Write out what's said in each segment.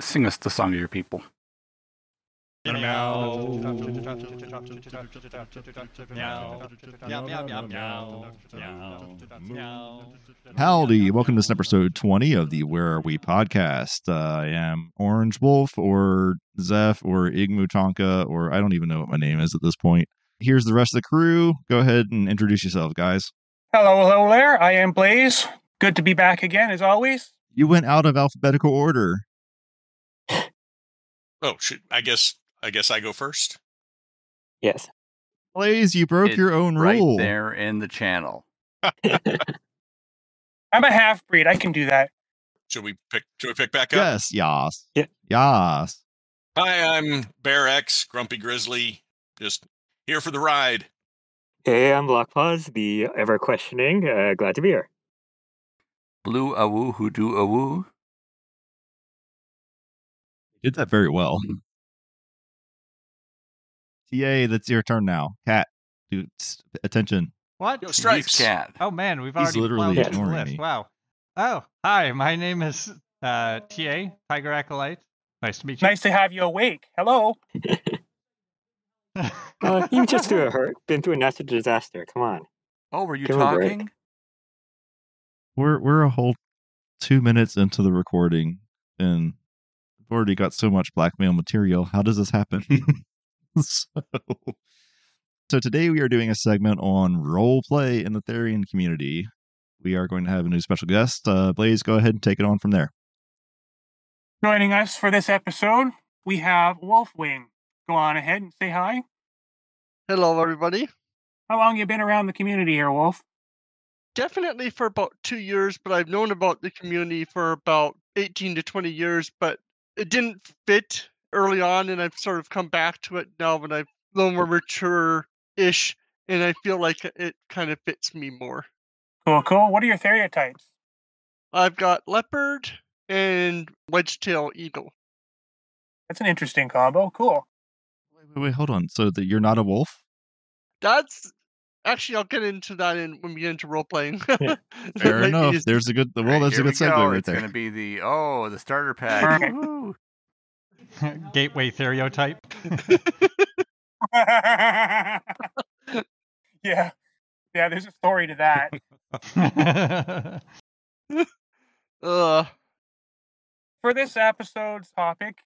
Sing us the song of your people. Howdy, welcome to this episode 20 of the Where Are We podcast. Uh, I am Orange Wolf or Zeph or Igmu Tonka, or I don't even know what my name is at this point. Here's the rest of the crew. Go ahead and introduce yourselves, guys. Hello, hello there. I am Blaze. Good to be back again, as always. You went out of alphabetical order. Oh, should I guess I guess I go first. Yes. Blaze, you broke It's your own right rule. there in the channel. I'm a half breed. I can do that. Should we pick should we pick back up? Yes, yas. Yeah. Yas. Hi, I'm Bear X, Grumpy Grizzly. Just here for the ride. Hey, I'm Blockpaws, the ever questioning. Uh, glad to be here. Blue awoo who do awoo. You did that very well. TA, that's your turn now. Cat, dude, attention. What? Yo, Use stripes. cat. Oh man, we've He's already literally plowed the ignoring me. Wow. Oh, hi. My name is uh, TA Tiger Acolyte. Nice to meet you. Nice to have you awake. Hello. Uh, you just through a hurt, been through a natural disaster. Come on. Oh, were you Give him a break. talking? We're we're a whole two minutes into the recording, and we've already got so much blackmail material. How does this happen? so, so today we are doing a segment on role play in the Therian community. We are going to have a new special guest. Uh, Blaze, go ahead and take it on from there. Joining us for this episode, we have Wolfwing. Go on ahead and say hi. Hello, everybody. How long you been around the community here, Wolf? Definitely for about two years, but I've known about the community for about 18 to 20 years, but it didn't fit early on, and I've sort of come back to it now when I'm a little more mature ish, and I feel like it kind of fits me more. Cool, cool. What are your theriotypes? I've got leopard and wedge-tail eagle. That's an interesting combo. Cool. Wait, wait, wait hold on. So that you're not a wolf? That's actually, I'll get into that in, when we get into role playing. Yeah. Fair enough. There's a good. Well, Alright, that's a good we segue go. right it's there. It's going to be the oh the starter pack. Gateway theriotype. yeah. Yeah, there's a story to that. uh, for this episode's topic,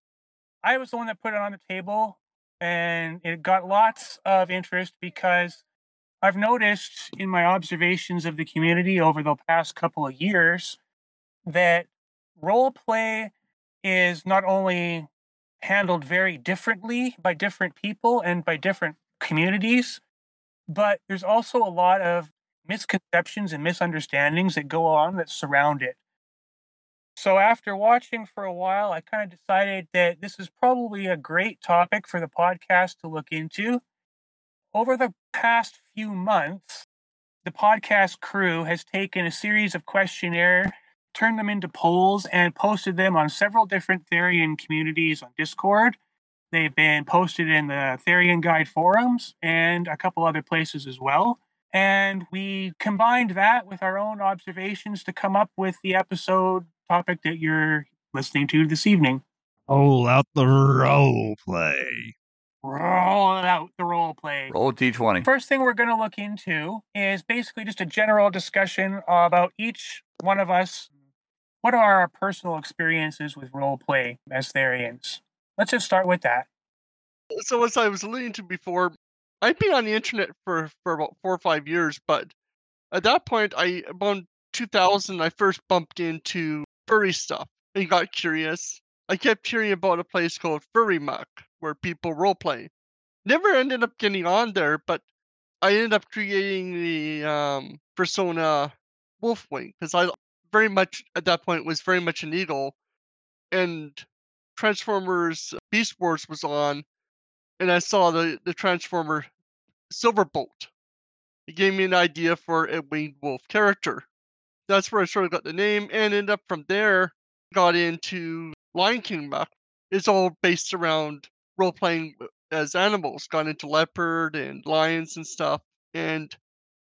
I was the one that put it on the table, and it got lots of interest because I've noticed in my observations of the community over the past couple of years that role play is not only handled very differently by different people and by different communities, but there's also a lot of misconceptions and misunderstandings that go on that surround it. So after watching for a while, I kind of decided that this is probably a great topic for the podcast to look into. Over the past few months, the podcast crew has taken a series of questionnaire, turned them into polls, and posted them on several different Therian communities on Discord. They've been posted in the Therian Guide forums and a couple other places as well. And we combined that with our own observations to come up with the episode topic that you're listening to this evening. Roll out the role play. Roll out the role play. Roll d20. First thing we're going to look into is basically just a general discussion about each one of us. What are our personal experiences with role play as Therians? Let's just start with that. so as I was alluding to before, I've been on the internet for for about four or five years, but at that point, I about 2000, I first bumped into furry stuff and got curious. I kept hearing about a place called Furry Muck where people role play. Never ended up getting on there, but I ended up creating the um, persona Wolfwing because I very much at that point was very much an eagle, and Transformers Beast Wars was on, and I saw the the Transformer Silverbolt. It gave me an idea for a winged wolf character. That's where I sort of got the name, and ended up from there got into Lion King Muck. It's all based around role playing as animals. Got into leopard and lions and stuff, and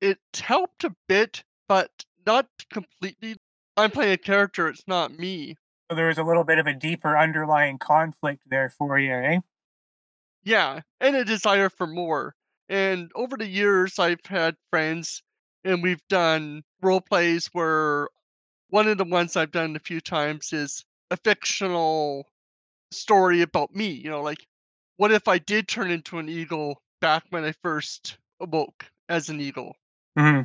it helped a bit, but not completely. I'm playing a character; it's not me. So there was a little bit of a deeper underlying conflict there for you, eh? Yeah, and a desire for more. And over the years, I've had friends, and we've done role plays where one of the ones I've done a few times is a fictional story about me. You know, like what if I did turn into an eagle back when I first awoke as an eagle? hmm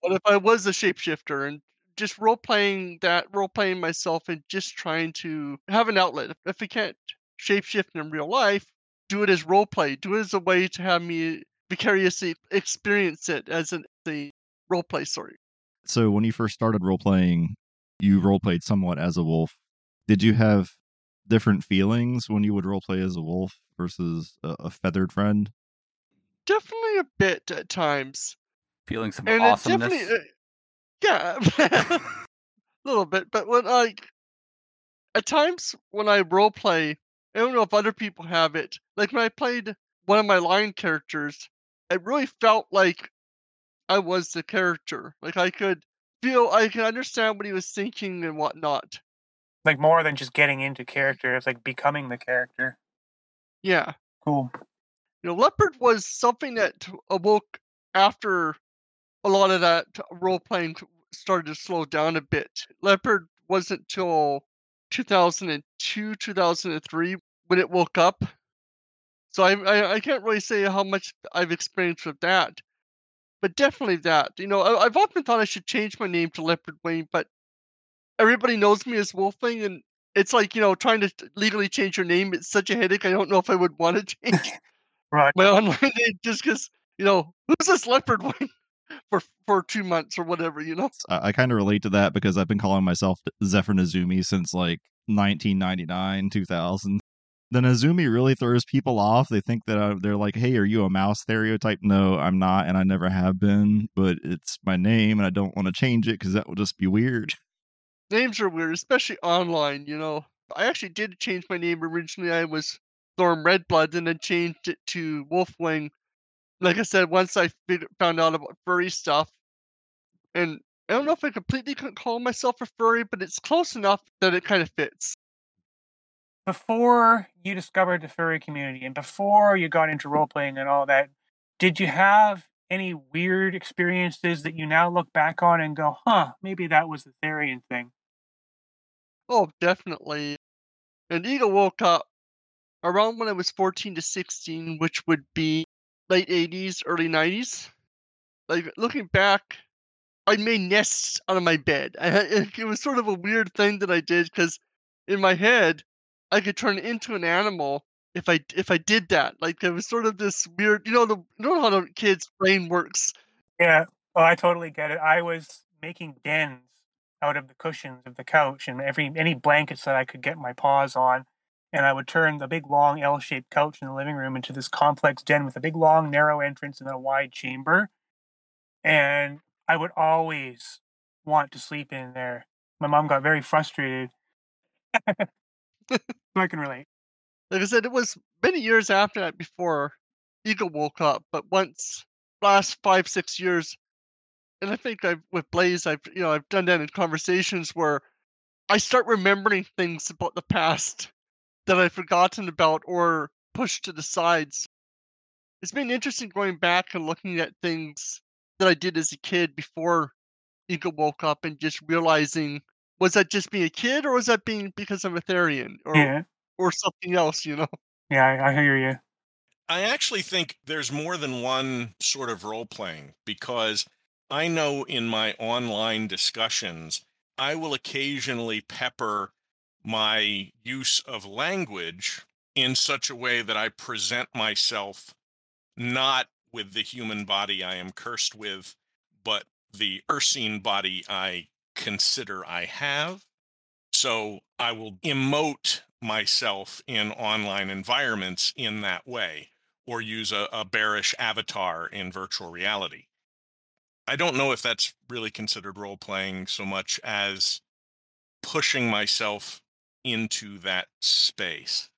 What if I was a shapeshifter and just role playing that, role playing myself, and just trying to have an outlet. If, I can't shapeshift in real life, do it as role play. Do it as a way to have me vicariously experience it as an, a role play story. So when you first started role playing, you role played somewhat as a wolf. Did you have different feelings when you would role play as a wolf versus a, a feathered friend? Definitely a bit at times. Feeling some And it's awesomeness. definitely, uh, yeah, a little bit. But when like at times when I role play, I don't know if other people have it. Like when I played one of my line characters, it really felt like I was the character. Like I could feel, I could understand what he was thinking and whatnot. Like more than just getting into character, it's like becoming the character. Yeah, Cool. you know, leopard was something that awoke after a lot of that role playing started to slow down a bit. Leopard wasn't till 2002, 2003 when it woke up. So I, I I can't really say how much I've experienced with that, but definitely that. You know, I, I've often thought I should change my name to Leopard Wing, but everybody knows me as Wolfwing, and it's like you know trying to legally change your name. It's such a headache. I don't know if I would want to change Right. my online name just because you know who's this Leopard one for for two months or whatever. You know. I, I kind of relate to that because I've been calling myself Zephyr Nazumi since like 1999, 2000. The Nazumi really throws people off. They think that I, they're like, "Hey, are you a mouse theriotype?" No, I'm not, and I never have been. But it's my name, and I don't want to change it because that would just be weird. Names are weird, especially online. You know, I actually did change my name originally. I was Storm Redblood, and then changed it to Wolfwing. Like I said, once I found out about furry stuff, and I don't know if I completely could call myself a furry, but it's close enough that it kind of fits. Before you discovered the furry community and before you got into role playing and all that, did you have any weird experiences that you now look back on and go, huh, maybe that was the Therian thing? Oh, definitely. And Eagle woke up around when I was 14 to 16, which would be late 80s, early 90s. Like looking back, I made nests out of my bed. I it was sort of a weird thing that I did because in my head, I could turn into an animal if I if I did that. Like it was sort of this weird, you know, the you know how the kid's brain works. Yeah. Oh, I totally get it. I was making dens out of the cushions of the couch and every any blankets that I could get my paws on. And I would turn the big long L shaped couch in the living room into this complex den with a big long narrow entrance and then a wide chamber. And I would always want to sleep in there. My mom got very frustrated. I can relate. Like I said, it was many years after that before Eagle woke up. But once last five six years, and I think I've with Blaze, I've you know I've done that in conversations where I start remembering things about the past that I've forgotten about or pushed to the sides. It's been interesting going back and looking at things that I did as a kid before Eagle woke up and just realizing was that just being a kid or was that being because I'm a Therian or Yeah. or something else, you know? Yeah, I, I hear you. I actually think there's more than one sort of role playing because I know in my online discussions, I will occasionally pepper my use of language in such a way that I present myself not with the human body I am cursed with, but the Ursine body I consider I have. So I will emote myself in online environments in that way or use a, a bearish avatar in virtual reality. I don't know if that's really considered role playing so much as pushing myself into that space.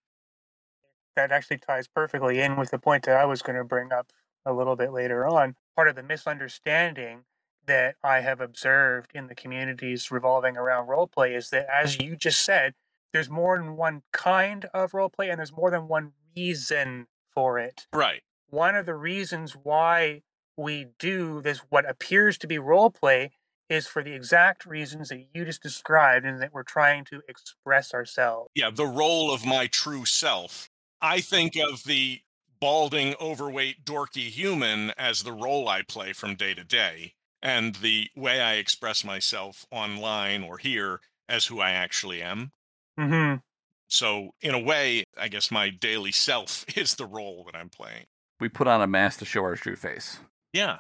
that actually ties perfectly in with the point that I was going to bring up a little bit later on. Part of the misunderstanding that I have observed in the communities revolving around role play is that, as you just said, there's more than one kind of role play and there's more than one reason for it. Right. One of the reasons why we do this, what appears to be role play, is for the exact reasons that you just described, and that we're trying to express ourselves. Yeah, the role of my true self. I think of the balding, overweight, dorky human as the role I play from day to day, and the way I express myself online or here as who I actually am. hmm So, in a way, I guess my daily self is the role that I'm playing. We put on a mask to show our true face. Yeah.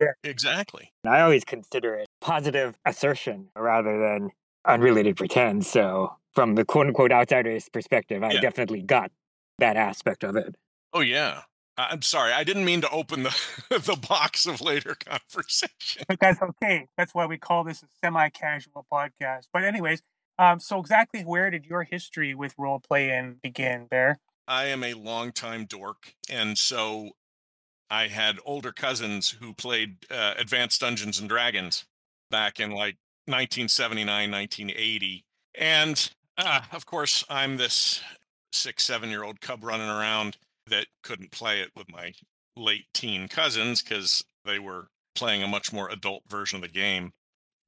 Yeah. Exactly. I always consider it positive assertion rather than unrelated pretend. So, from the quote unquote outsider's perspective, I Yeah. definitely got that aspect of it. Oh, yeah. I'm sorry. I didn't mean to open the, the box of later conversation. But that's okay. That's why we call this a semi-casual podcast. But anyways, um, so exactly where did your history with role playing begin, Bear? I am a longtime dork, and so I had older cousins who played uh, Advanced Dungeons and Dragons back in like 1979, 1980, and uh, of course I'm this six, seven year old cub running around that couldn't play it with my late teen cousins because they were playing a much more adult version of the game.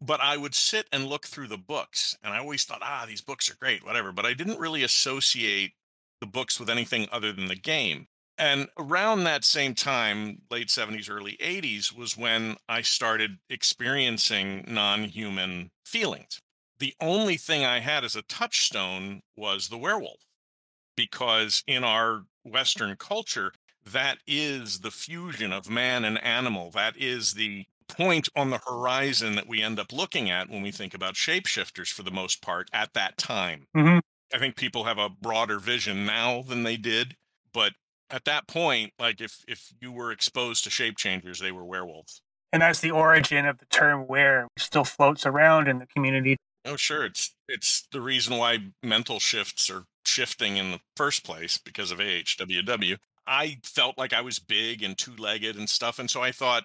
But I would sit and look through the books, and I always thought, ah, these books are great, whatever. But I didn't really associate the books with anything other than the game. And around that same time, late 70s, early 80s, was when I started experiencing non human feelings. The only thing I had as a touchstone was the werewolf, because in our Western culture, that is the fusion of man and animal. That is the point on the horizon that we end up looking at when we think about shapeshifters for the most part at that time. Mhm. I think people have a broader vision now than they did, but at that point, like if if you were exposed to shape changers, they were werewolves. And that's the origin of the term where still floats around in the community. Oh, sure. It's it's the reason why mental shifts are shifting in the first place because of AHWW. I felt like I was big and two legged and stuff, and so I thought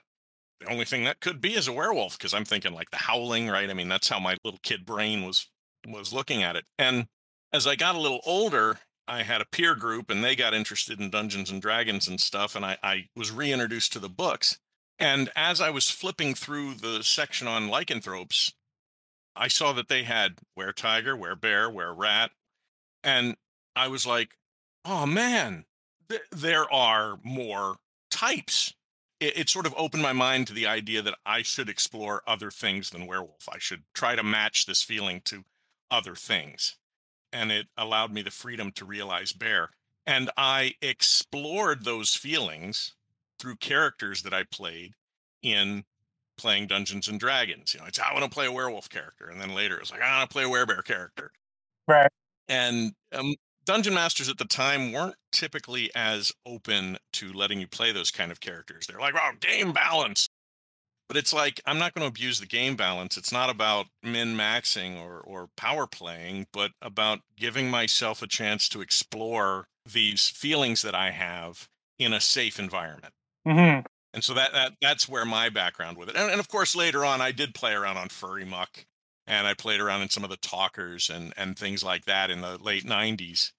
the only thing that could be is a werewolf because I'm thinking like the howling, right? I mean, that's how my little kid brain was was looking at it. And as I got a little older, I had a peer group and they got interested in Dungeons and Dragons and stuff, and I, I was reintroduced to the books. And as I was flipping through the section on lycanthropes, I saw that they had were tiger, were bear, were rat, and I was like, "Oh man, th- there are more types." It, it sort of opened my mind to the idea that I should explore other things than werewolf. I should try to match this feeling to other things, and it allowed me the freedom to realize bear. And I explored those feelings through characters that I played in playing Dungeons and Dragons. You know, it's I want to play a werewolf character, and then later it's like I want to play a werebear character. Right. And um, dungeon masters at the time weren't typically as open to letting you play those kind of characters. They're like, "Oh, game balance," but it's like I'm not going to abuse the game balance. It's not about min maxing or or power playing, but about giving myself a chance to explore these feelings that I have in a safe environment. hmm And so that, that that's where my background with it. And, and of course, later on, I did play around on Furry Muck, and I played around in some of the talkers and and things like that in the late '90s.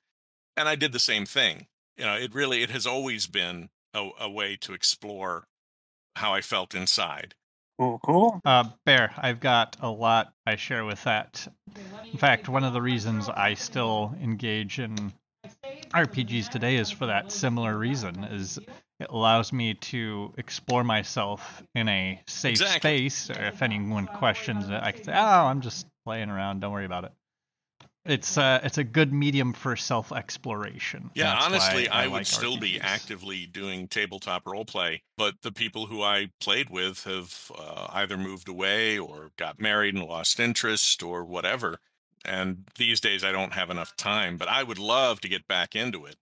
And I did the same thing. You know, it really it has always been a, a way to explore how I felt inside. Cool, cool. Uh, Bear, I've got a lot I share with that. In fact, one of the reasons I still engage in RPGs today is for that similar reason. Is it allows me to explore myself in a safe Exactly. space. Or if anyone questions it, I can say, "Oh, I'm just playing around. Don't worry about it." It's uh, it's a good medium for self exploration. Yeah, honestly, I, would like still be actively doing tabletop role play, but the people who I played with have uh, either moved away or got married and lost interest or whatever. And these days, I don't have enough time, but I would love to get back into it.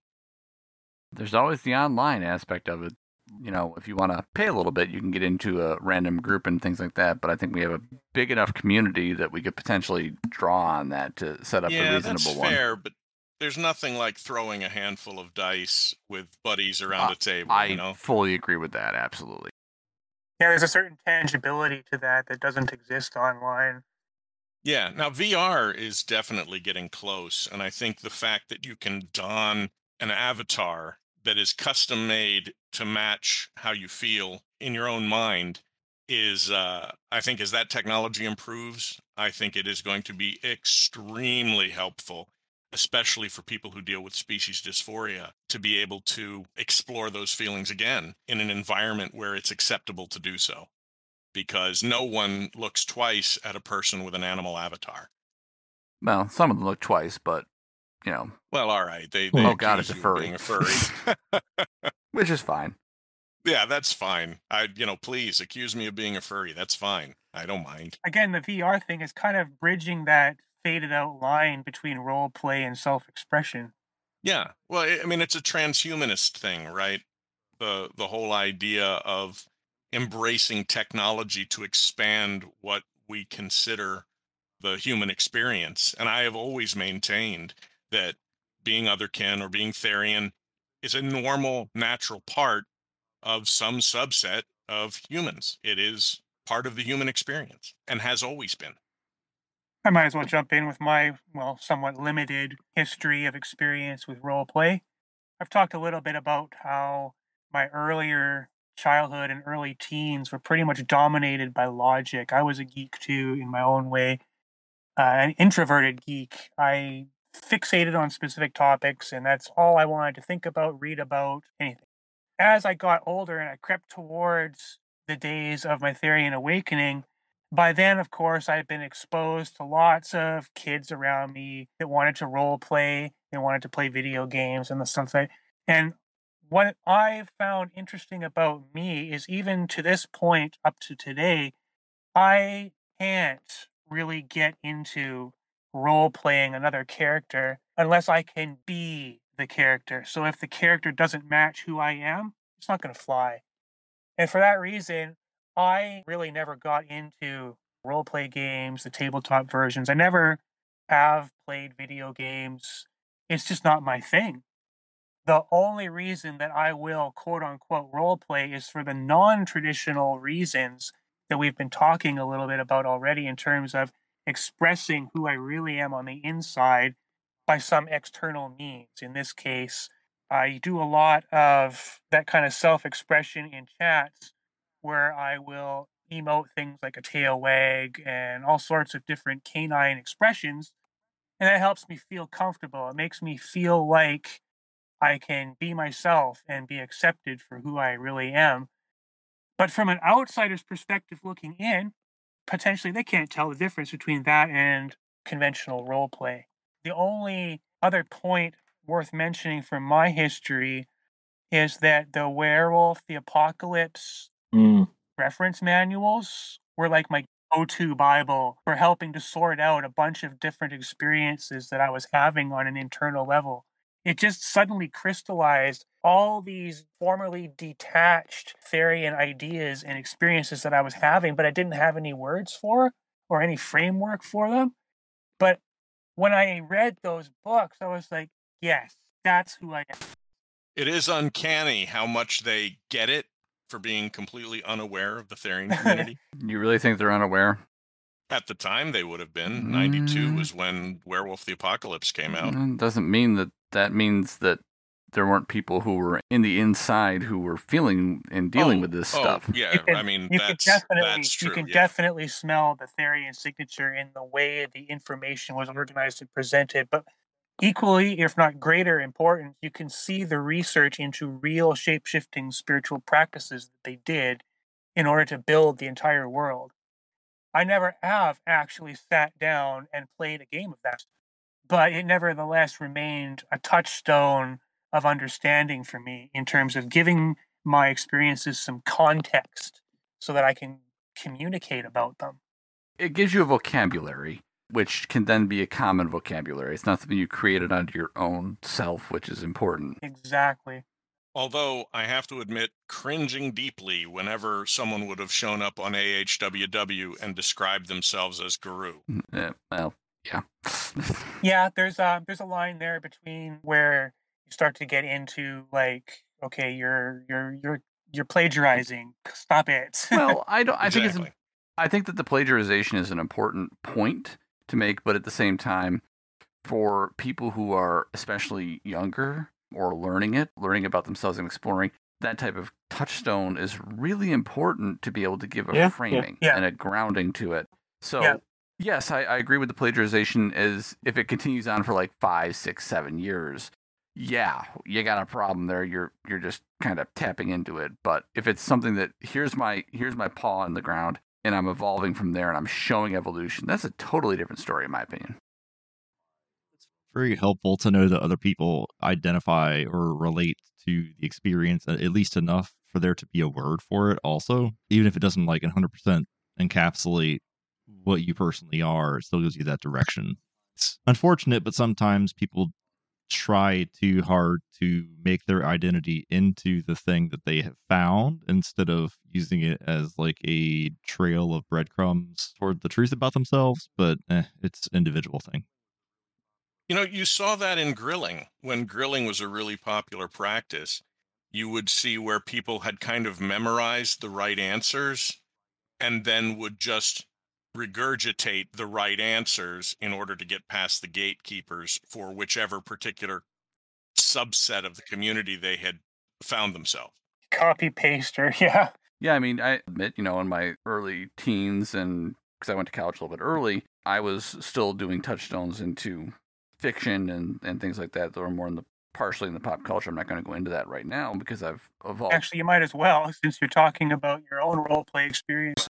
There's always the online aspect of it. You know, if you want to pay a little bit, you can get into a random group and things like that. But I think we have a big enough community that we could potentially draw on that to set up a yeah, reasonable that's one. fair, but there's nothing like throwing a handful of dice with buddies around Uh, a table. I you know, fully agree with that. Absolutely. Yeah, there's a certain tangibility to that that doesn't exist online. Yeah. Now VR is definitely getting close, and I think the fact that you can don an avatar that is custom made to match how you feel in your own mind is uh, I think as that technology improves, I think it is going to be extremely helpful, especially for people who deal with species dysphoria, to be able to explore those feelings again in an environment where it's acceptable to do so. Because no one looks twice at a person with an animal avatar. Well, some of them look twice, but you know, Well, all right. They, they Oh, oh God, it's a furry. a furry. which is fine. yeah, that's fine. I, you know, please accuse me of being a furry. That's fine. I don't mind. Again, the VR thing is kind of bridging that faded out line between role play and self expression. Yeah. Well, I I mean, it's a transhumanist thing, right? The the whole idea of embracing technology to expand what we consider the human experience. And I have always maintained that being otherkin or being Therian is a normal, natural part of some subset of humans. It is part of the human experience and has always been. I might as well jump in with my, well, somewhat limited history of experience with role play. I've talked a little bit about how my earlier childhood and early teens were pretty much dominated by logic. I was a geek too, in my own way, uh, an introverted geek. I fixated on specific topics, and that's all I wanted to think about, read about, anything. As I got older and I crept towards the days of my Therian awakening, by then, of course, I had been exposed to lots of kids around me that wanted to role play, they wanted to play video games and the stuff like And what I've found interesting about me is even to this point, up to today, I can't really get into role playing another character unless I can be the character. So if the character doesn't match who I am, it's not going to fly. And for that reason, I really never got into role play games, the tabletop versions. I never have played video games. It's just not my thing. The only reason that I will quote unquote role play is for the non traditional reasons that we've been talking a little bit about already in terms of expressing who I really am on the inside by some external means. In this case, I do a lot of that kind of self expression in chats where I will emote things like a tail wag and all sorts of different canine expressions. And that helps me feel comfortable. It makes me feel like I can be myself and be accepted for who I really am. But from an outsider's perspective looking in, potentially they can't tell the difference between that and conventional role play. The only other point worth mentioning from my history is that the werewolf, the apocalypse Mm. reference manuals were like my go-to bible for helping to sort out a bunch of different experiences that I was having on an internal level. It just suddenly crystallized all these formerly detached Therian ideas and experiences that I was having, but I didn't have any words for or any framework for them. But when I read those books, I was like, yes, that's who I am. It is uncanny how much they get it for being completely unaware of the Therian community. You really think they're unaware? At the time, they would have been. 92 Mm. was when Werewolf the Apocalypse came out. Mm, Doesn't mean that that means that there weren't people who were in the inside who were feeling and dealing Oh, with this oh, stuff. yeah, can- I mean, you can definitely that's true. you can yeah. definitely smell the Therian signature in the way the information was organized and presented. But equally, if not greater importance, you can see the research into real shape shifting spiritual practices that they did in order to build the entire world. I never have actually sat down and played a game of that, but it nevertheless remained a touchstone of understanding for me in terms of giving my experiences some context so that I can communicate about them. It gives you a vocabulary, which can then be a common vocabulary. It's not something you created onto your own self, which is important. Exactly. Although I have to admit, cringing deeply whenever someone would have shown up on AHWW and described themselves as Garou. Eh, well, yeah. Yeah, there's a there's a line there between where you start to get into like, okay, you're you're you're you're plagiarizing. Stop it. well, I don't. I think it's I think that the plagiarization is an important point to make, but at the same time, for people who are especially younger or learning it, learning about themselves and exploring, that type of touchstone is really important to be able to give a Yeah, yeah, framing yeah. and a grounding to it. So, Yeah. Yes, I, I agree with the plagiarization is if it continues on for like five, six, seven years, yeah, you got a problem there. You're you're just kind of tapping into it. But if it's something that here's my here's my paw in the ground and I'm evolving from there and I'm showing evolution, that's a totally different story in my opinion. It's very helpful to know that other people identify or relate to the experience at at least enough for there to be a word for it also even if it doesn't like 100% encapsulate what you personally are it still gives you that direction it's unfortunate but sometimes people try too hard to make their identity into the thing that they have found instead of using it as like a trail of breadcrumbs toward the truth about themselves but eh, it's individual thing You know, you saw that in grilling. When grilling was a really popular practice, you would see where people had kind of memorized the right answers and then would just regurgitate the right answers in order to get past the gatekeepers for whichever particular subset of the community they had found themselves. Copy paster. Yeah. Yeah, I mean, I admit, you know, in my early teens and because I went to college a little bit early, I was still doing touchstones into fiction and, and things like that that were more in the partially in the pop culture. I'm not going to go into that right now because I've evolved. Actually, you might as well since you're talking about your own role play experience.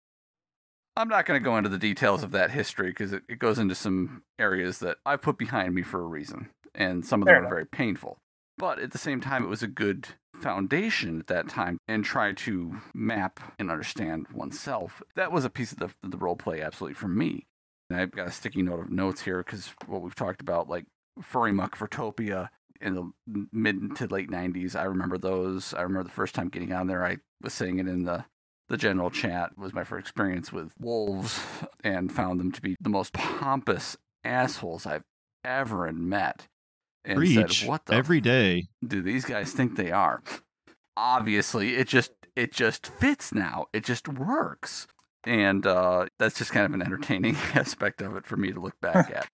I'm not going to go into the details of that history because it, it goes into some areas that I put behind me for a reason, and some of them Fair are enough. very painful. But at the same time, it was a good foundation at that time and try to map and understand oneself. That was a piece of the, the role play absolutely for me. And I've got a sticky note of notes here because what we've talked about, like Furry Muck Vertopia in the mid to late 90s, I remember those. I remember the first time getting on there, I was saying it in the the general chat was my first experience with wolves and found them to be the most pompous assholes I've ever met. And preach said, "What the every day do these guys think they are?" Obviously, it just it just fits now. It just works, and uh, that's just kind of an entertaining aspect of it for me to look back at.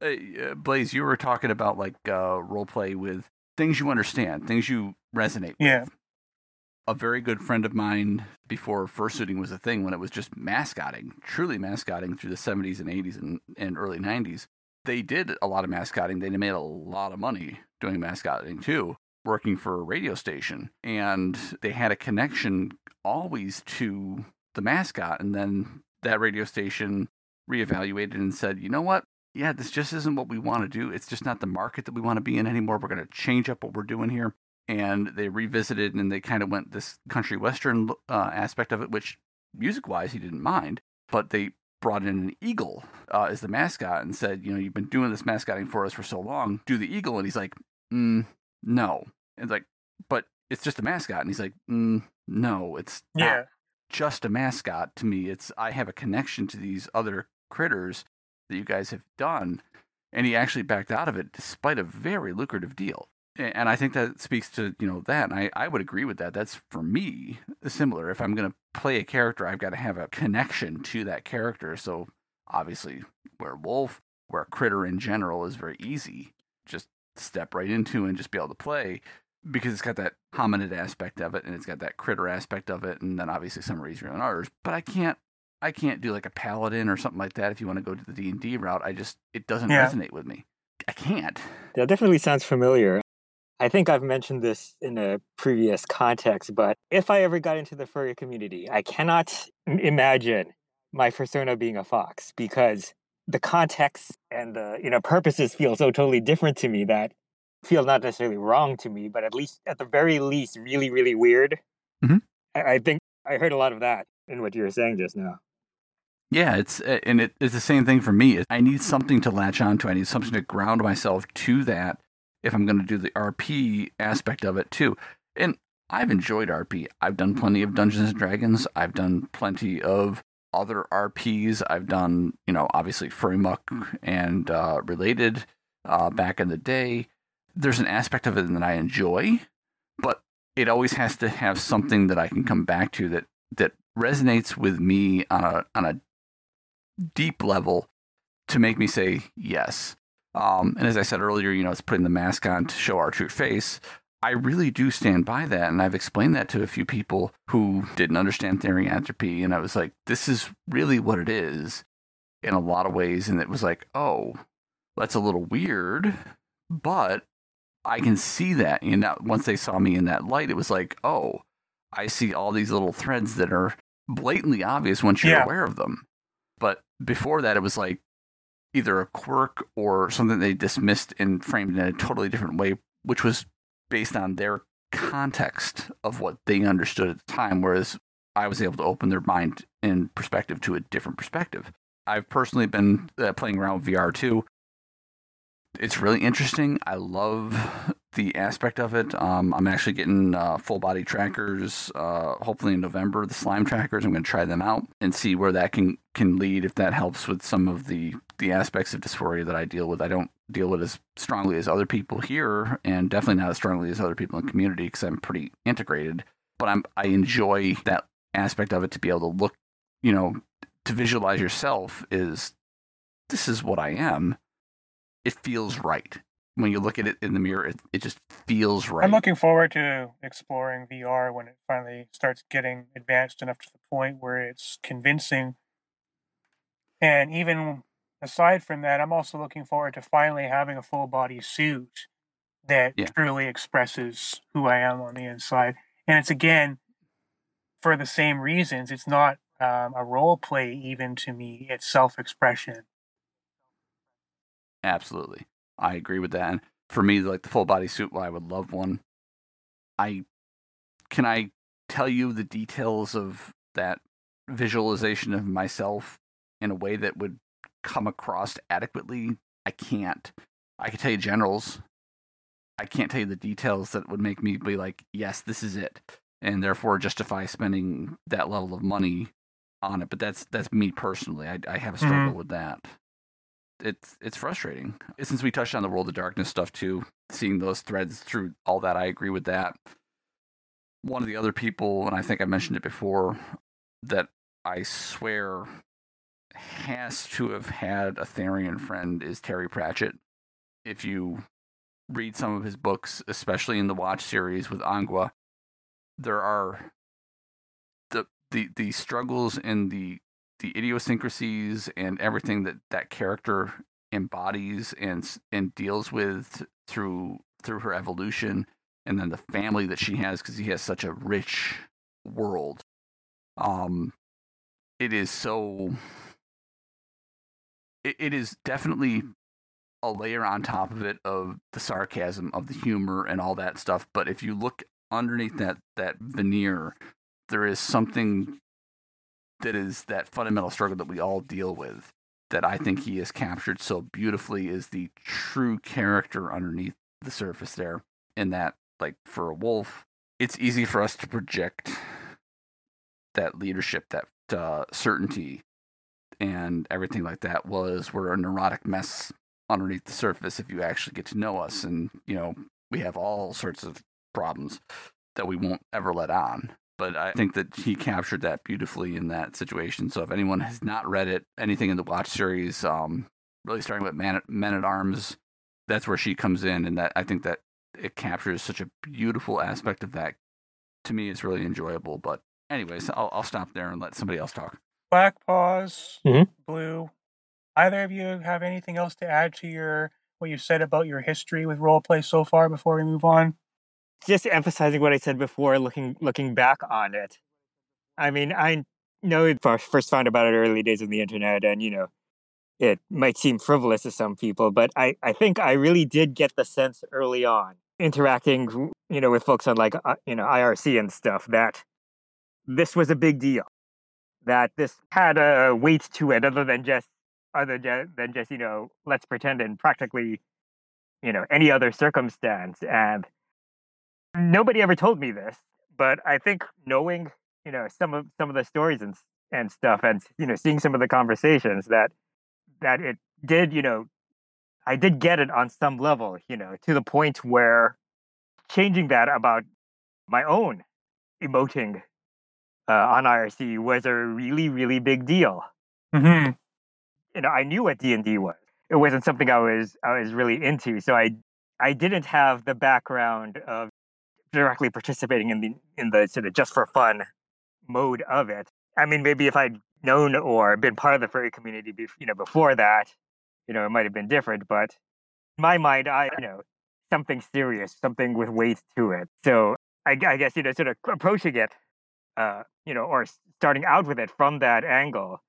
Uh, Blaze, you were talking about like uh, role play with things you understand, things you resonate with. Yeah. A very good friend of mine before fursuiting was a thing when it was just mascotting, truly mascotting through the 70s and 80s and, and early 90s. They did a lot of mascotting. They made a lot of money doing mascotting too, working for a radio station. And they had a connection always to the mascot. And then that radio station reevaluated and said, you know what? Yeah, this just isn't what we want to do. It's just not the market that we want to be in anymore. We're going to change up what we're doing here. And they revisited and they kind of went this country western uh, aspect of it, which music wise he didn't mind. But they brought in an eagle uh, as the mascot and said, you know, you've been doing this mascotting for us for so long. Do the eagle. And he's like, mm, no. And it's like, but it's just a mascot. And he's like, mm, no, it's not Yeah. just a mascot to me. It's I have a connection to these other critters that you guys have done, and he actually backed out of it despite a very lucrative deal. And I think that speaks to you know that. And I I would agree with that. That's for me similar. If I'm going to play a character, I've got to have a connection to that character. So obviously, werewolf, where critter in general is very easy, just step right into and just be able to play because it's got that hominid aspect of it and it's got that critter aspect of it and then obviously some are easier than others but i can't i can't do like a paladin or something like that if you want to go to the d&d route i just it doesn't Yeah. resonate with me i can't That definitely sounds familiar. I think I've mentioned this in a previous context, but if I ever got into the furry community, I cannot imagine my persona being a fox because the context and the you know purposes feel so totally different to me that feel not necessarily wrong to me, but at least at the very least really really weird. Mhm. I, I think I heard a lot of that in what you were saying just now. yeah it's and it, it's the same thing for me i need something to latch onto i need something to ground myself to that if i'm going to do the rp aspect of it too. And i've enjoyed rp i've done plenty of dungeons and dragons. I've done plenty of other rps i've done you know obviously furry muck and uh, related uh, back in the day. There's an aspect of it that i enjoy but it always has to have something that i can come back to that that resonates with me on a on a deep level to make me say yes. Um, and as I said earlier, you know, it's putting the mask on to show our true face. I really do stand by that. And I've explained that to a few people who didn't understand therianthropy. And I was like, this is really what it is in a lot of ways. And it was like, oh, that's a little weird, but I can see that. And now, once they saw me in that light, it was like, oh, I see all these little threads that are blatantly obvious once you're Yeah. aware of them. But before that, it was like either a quirk or something they dismissed and framed in a totally different way, which was based on their context of what they understood at the time. Whereas I was able to open their mind and perspective to a different perspective. I've personally been uh, playing around with VR too. It's really interesting. I love the aspect of it. Um, I'm actually getting uh, full body trackers. Uh, hopefully in November, the slime trackers. I'm going to try them out and see where that can can lead. If that helps with some of the the aspects of dysphoria that I deal with, I don't deal with as strongly as other people here, and definitely not as strongly as other people in the community because I'm pretty integrated. But I'm I enjoy that aspect of it to be able to look, you know, to visualize yourself is this is what I am. It feels right when you look at it in the mirror. It, it just feels right. I'm looking forward to exploring VR when it finally starts getting advanced enough to the point where it's convincing. And even aside from that, I'm also looking forward to finally having a full body suit that Yeah. truly expresses who I am on the inside. And it's again for the same reasons. It's not um, a role play, even to me. It's self expression. Absolutely. I agree with that. And for me, like the full body suit, well, I would love one. I can I tell you the details of that visualization of myself in a way that would come across adequately? I can't. I can tell you generals. I can't tell you the details that would make me be like, yes, this is it, and therefore justify spending that level of money on it. But that's that's me personally. I, I have a mm-hmm. struggle with that it's it's frustrating. Since we touched on the World of Darkness stuff too, seeing those threads through all that, I agree with that. One of the other people, and I think I mentioned it before, that I swear has to have had a Therian friend is Terry Pratchett. If you read some of his books, especially in the Watch series with Angua, there are the the the struggles and the the idiosyncrasies and everything that that character embodies and and deals with through through her evolution and then the family that she has because he has such a rich world. Um it is so it, it is definitely a layer on top of it of the sarcasm of the humor and all that stuff but if you look underneath that that veneer there is something that is that fundamental struggle that we all deal with that I think he has captured so beautifully is the true character underneath the surface there. And that, like for a wolf, it's easy for us to project that leadership, that uh, certainty, and everything like that. Was we're a neurotic mess underneath the surface if you actually get to know us, and you know we have all sorts of problems that we won't ever let on but I think that he captured that beautifully in that situation. So if anyone has not read it, anything in the Watch series, um, really starting with Man, Men at Arms, that's where she comes in, and that I think that it captures such a beautiful aspect of that. To me, it's really enjoyable. But anyways, I'll, I'll stop there and let somebody else talk. Black Paws, Mhm. Blue. Either of you have anything else to add to your what you said about your history with role play so far before we move on? Just emphasizing what I said before, looking looking back on it. I mean, I know fir- first found about it early days of the internet, and you know, it might seem frivolous to some people, but I I think I really did get the sense early on, interacting, you know, with folks on like uh, you know IRC and stuff, that this was a big deal, that this had a weight to it, other than just other than just you know, let's pretend in practically, you know, any other circumstance, and nobody ever told me this, but I think knowing, you know, some of some of the stories and and stuff, and you know, seeing some of the conversations that that it did, you know, I did get it on some level, you know, to the point where changing that about my own emoting uh, on IRC was a really really big deal. Mm-hmm. you know, I knew what D and D was. It wasn't something I was I was really into, so I I didn't have the background of directly participating in the in the sort of just for fun mode of it. I mean, maybe if I'd known or been part of the furry community, be, you know, before that, you know, it might have been different. But in my mind, I you know something serious, something with weight to it. So I, I guess you know, sort of approaching it, uh, you know, or starting out with it from that angle.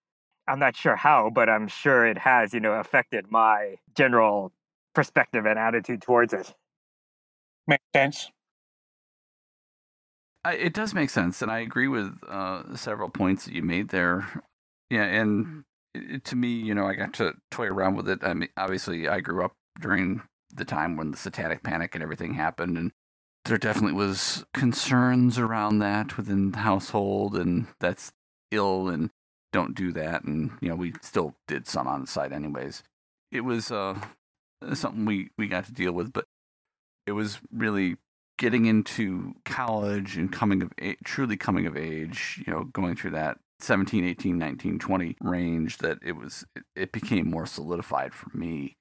I'm not sure how, but I'm sure it has, you know, affected my general perspective and attitude towards it. Makes sense. I, it does make sense, and I agree with uh, several points that you made there. Yeah, and it, to me, you know, I got to toy around with it. I mean, obviously, I grew up during the time when the Satanic Panic and everything happened, and there definitely was concerns around that within the household, and that's ill, and don't do that. And you know, we still did some on the side, anyways. It was uh, something we we got to deal with, but it was really getting into college and coming of truly coming of age, you know, going through that 17, 18, 19, 20 range that it was, it became more solidified for me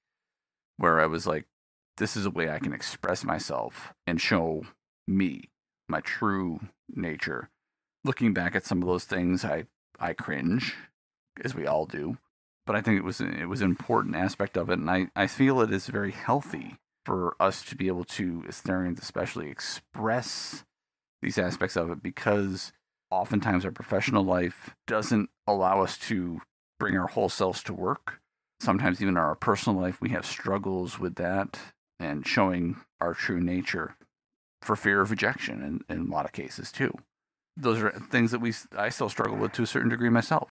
where I was like, this is a way I can express myself and show me, my true nature. Looking back at some of those things, I, I cringe, as we all do. But I think it was it was an important aspect of it, and I, I feel it is very healthy for us to be able to, as especially, express these aspects of it because oftentimes our professional life doesn't allow us to bring our whole selves to work. Sometimes, even our personal life, we have struggles with that and showing our true nature for fear of rejection in, in a lot of cases, too. Those are things that we I still struggle with to a certain degree myself,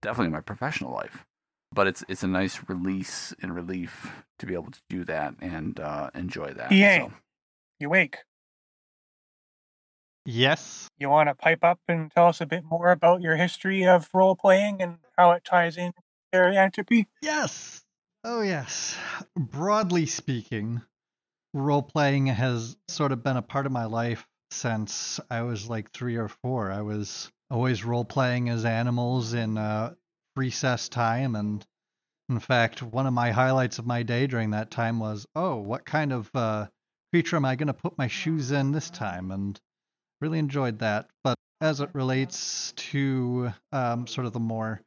definitely in my professional life but it's it's a nice release and relief to be able to do that and uh, enjoy that. EA, So, you wake. Yes. You want to pipe up and tell us a bit more about your history of role playing and how it ties in stereotypy? Yes. Oh, yes. Broadly speaking, role playing has sort of been a part of my life since I was like three or four. I was always role playing as animals in uh, recess time. And in fact, one of my highlights of my day during that time was oh, what kind of uh, creature am I going to put my shoes in this time? And really enjoyed that. But as it relates to um, sort of the more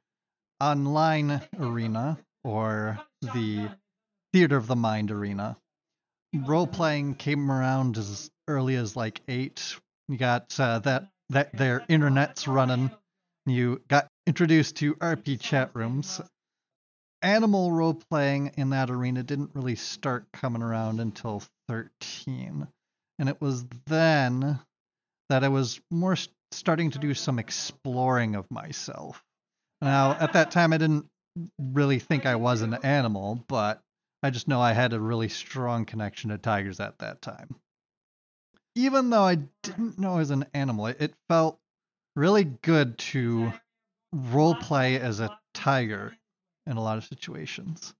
online arena or the theater of the mind arena. Role playing came around as early as like eight. You got uh, that that their internet's running. You got introduced to RP chat rooms. Animal role playing in that arena didn't really start coming around until 13. And it was then that I was more starting to do some exploring of myself. Now, at that time, I didn't really think I was an animal, but I just know I had a really strong connection to tigers at that time. Even though I didn't know I was an animal, it, it felt really good to role play as a tiger in a lot of situations.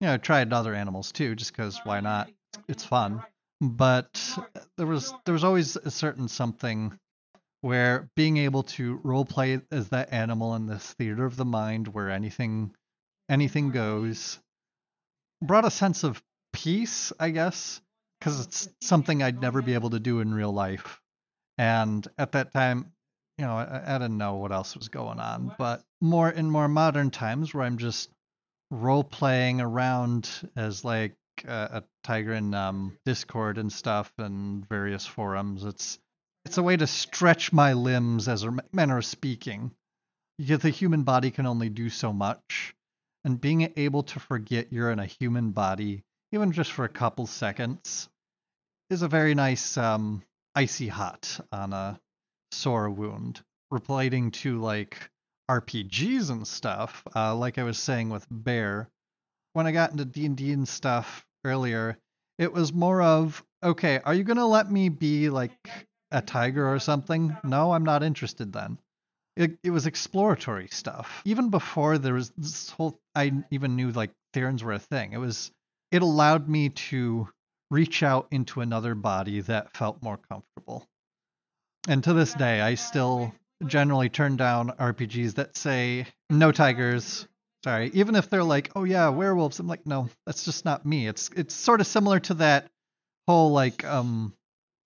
You know, I tried other animals too, just because why not? It's fun. But uh, there was there was always a certain something where being able to role play as that animal in this theater of the mind where anything anything goes brought a sense of peace, I guess, because it's something I'd never be able to do in real life. And at that time, you know, I, I didn't know what else was going on. But more in more modern times, where I'm just role playing around as like a, a tiger in um, Discord and stuff and various forums, it's it's a way to stretch my limbs as a manner of speaking. Because the human body can only do so much, and being able to forget you're in a human body, even just for a couple seconds, is a very nice um, icy hot on a sore wound. Relating to like RPGs and stuff, uh, like I was saying with Bear, when I got into D and D and stuff earlier, it was more of okay, are you gonna let me be like a tiger or something? No, I'm not interested then. It, it was exploratory stuff. Even before there was this whole, I even knew like Therans were a thing. It was, it allowed me to reach out into another body that felt more comfortable. And to this day, I still generally turn down RPGs that say no tigers, Sorry, even if they're like, "Oh yeah, werewolves," I'm like, "No, that's just not me." It's it's sort of similar to that whole like um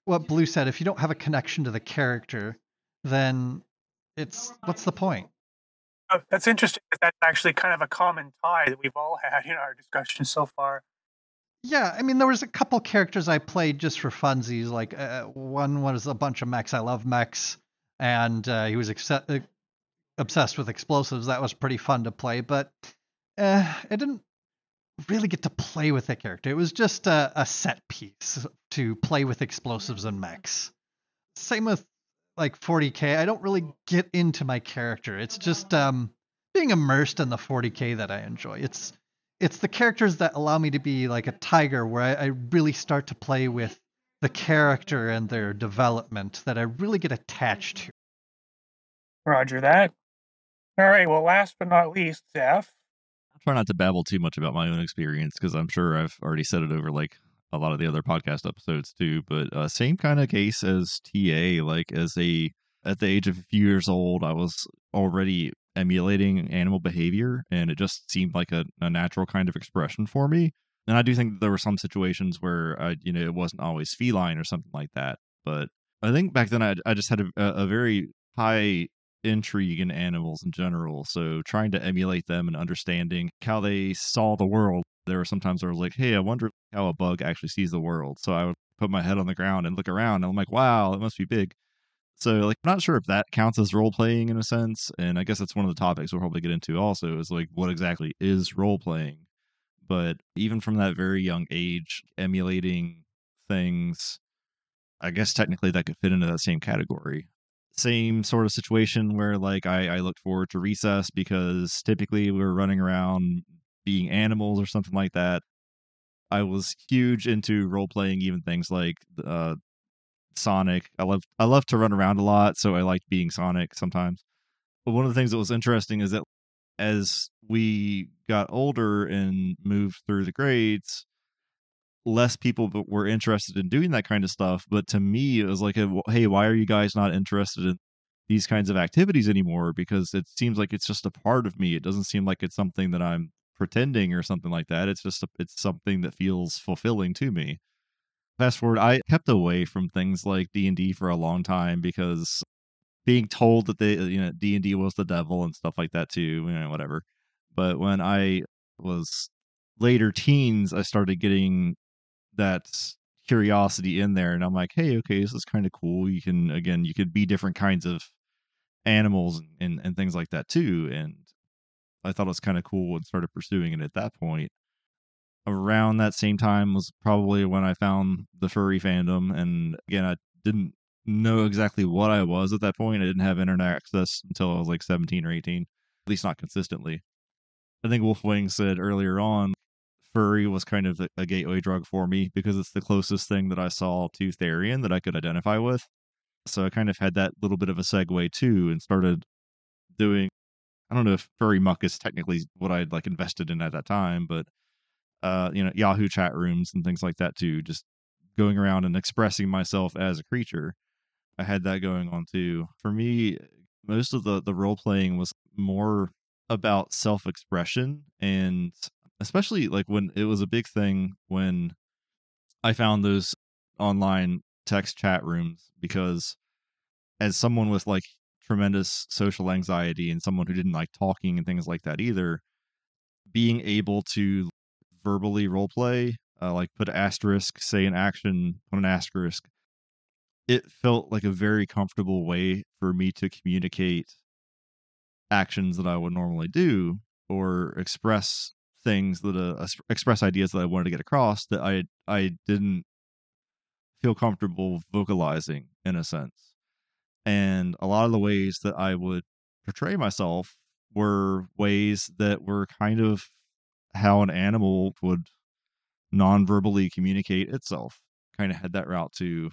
what Blue said. If you don't have a connection to the character, then it's what's the point? Oh, that's interesting. That's actually kind of a common tie that we've all had in our discussion so far. Yeah, I mean, there was a couple characters I played just for funsies. Like uh, one was a bunch of mechs. I love mechs, and uh, he was accept- uh, obsessed with explosives. That was pretty fun to play, but uh, I didn't really get to play with the character. It was just a, a set piece to play with explosives and mechs. Same with like 40k. I don't really get into my character. It's just um, being immersed in the 40k that I enjoy. It's it's the characters that allow me to be like a tiger, where I, I really start to play with the character and their development that I really get attached to. Roger that. All right. Well, last but not least, Zeph. I'll try not to babble too much about my own experience because I'm sure I've already said it over like a lot of the other podcast episodes too. But uh, same kind of case as TA. Like as a at the age of a few years old, I was already emulating animal behavior, and it just seemed like a, a natural kind of expression for me. And I do think there were some situations where I, you know, it wasn't always feline or something like that. But I think back then I, I just had a, a very high intrigue in animals in general. So trying to emulate them and understanding how they saw the world. There were sometimes I was like, hey, I wonder how a bug actually sees the world. So I would put my head on the ground and look around and I'm like, wow, it must be big. So like I'm not sure if that counts as role playing in a sense. And I guess that's one of the topics we'll probably get into also is like what exactly is role playing. But even from that very young age, emulating things, I guess technically that could fit into that same category same sort of situation where like I, I looked forward to recess because typically we were running around being animals or something like that. I was huge into role playing, even things like uh, Sonic. I love I love to run around a lot, so I liked being Sonic sometimes. But one of the things that was interesting is that as we got older and moved through the grades, less people were interested in doing that kind of stuff. But to me, it was like, hey, why are you guys not interested in these kinds of activities anymore? Because it seems like it's just a part of me. It doesn't seem like it's something that I'm pretending or something like that. It's just a, it's something that feels fulfilling to me. Fast forward, I kept away from things like D and D for a long time because being told that they you know D and D was the devil and stuff like that too, you know, whatever. But when I was later teens, I started getting that curiosity in there and i'm like hey okay this is kind of cool. You can again you could be different kinds of animals and and things like that too. And i thought it was kind of cool and started pursuing it at that point around that same time was probably when i found the furry fandom and again i didn't know exactly what i was at that point i didn't have internet access until i was like 17 or 18 at least not consistently i think wolfwing said earlier on furry was kind of a gateway drug for me because it's the closest thing that I saw to Therian that I could identify with. So I kind of had that little bit of a segue too and started doing I don't know if furry muck is technically what I'd like invested in at that time, but uh, you know, Yahoo chat rooms and things like that too, just going around and expressing myself as a creature. I had that going on too. For me, most of the the role playing was more about self expression and especially like when it was a big thing when I found those online text chat rooms because as someone with like tremendous social anxiety and someone who didn't like talking and things like that either being able to verbally role play uh, like put asterisk say an action put an asterisk it felt like a very comfortable way for me to communicate actions that i would normally do or express things that uh, express ideas that I wanted to get across that I I didn't feel comfortable vocalizing in a sense. And a lot of the ways that I would portray myself were ways that were kind of how an animal would non-verbally communicate itself. Kind of had that route to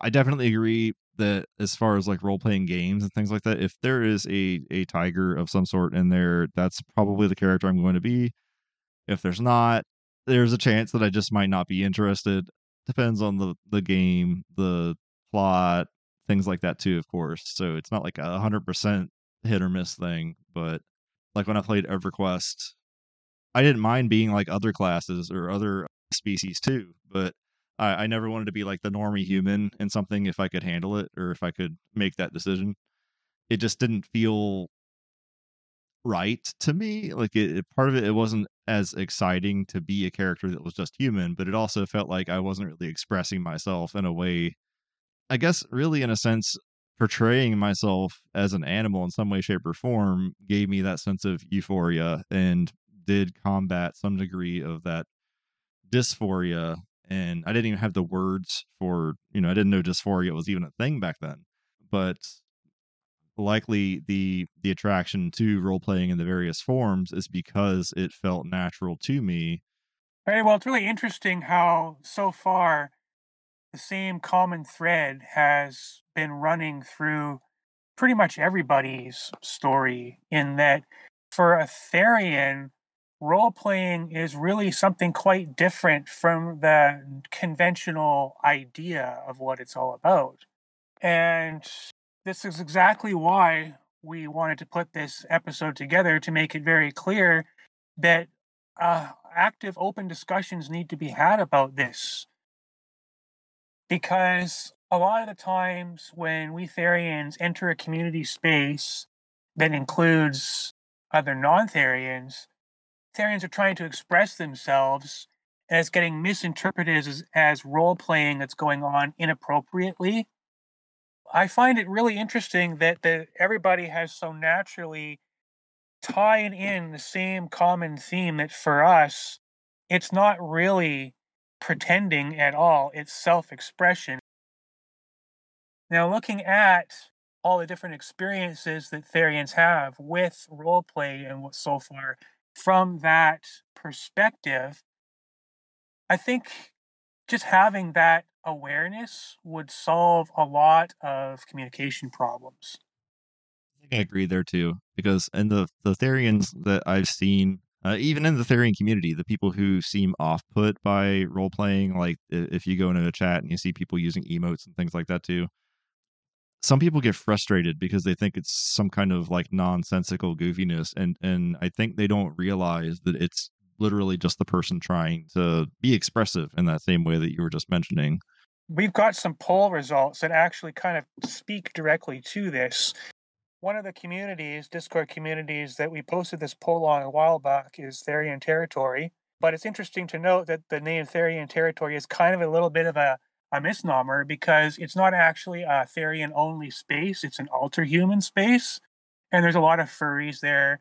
I definitely agree that as far as like role playing games and things like that, if there is a a tiger of some sort in there, that's probably the character I'm going to be. If there's not, there's a chance that I just might not be interested. Depends on the the game, the plot, things like that too, of course. So it's not like a hundred percent hit or miss thing, but like when I played EverQuest, I didn't mind being like other classes or other species too, but I, I never wanted to be like the normie human in something if I could handle it or if I could make that decision. It just didn't feel right to me. Like it, it- part of it, it wasn't as exciting to be a character that was just human, but it also felt like I wasn't really expressing myself in a way. I guess, really, in a sense, portraying myself as an animal in some way, shape, or form gave me that sense of euphoria and did combat some degree of that dysphoria. And I didn't even have the words for, you know, I didn't know dysphoria was even a thing back then. But likely the the attraction to role playing in the various forms is because it felt natural to me. Very well. It's really interesting how so far the same common thread has been running through pretty much everybody's story in that for a Therian, role playing is really something quite different from the conventional idea of what it's all about. And this is exactly why we wanted to put this episode together to make it very clear that uh, active open discussions need to be had about this because a lot of the times when we Therians enter a community space that includes other non-Therians, Therians are trying to express themselves as getting misinterpreted as, as role playing that's going on inappropriately. I find it really interesting that the, everybody has so naturally tying in the same common theme that for us, it's not really pretending at all, it's self expression. Now, looking at all the different experiences that Therians have with roleplay and what so far from that perspective, I think just having that awareness would solve a lot of communication problems. I think I agree there too, because in the the Therians that I've seen, uh, even in the Therian community, the people who seem off put by role playing, like if you go into a chat and you see people using emotes and things like that too, some people get frustrated because they think it's some kind of like nonsensical goofiness, and and I think they don't realize that it's literally just the person trying to be expressive in that same way that you were just mentioning. We've got some poll results that actually kind of speak directly to this. One of the communities, Discord communities that we posted this poll on a while back is Therian Territory. But it's interesting to note that the name Therian Territory is kind of a little bit of a, a misnomer because it's not actually a Therian only space, it's an alter human space. And there's a lot of furries there.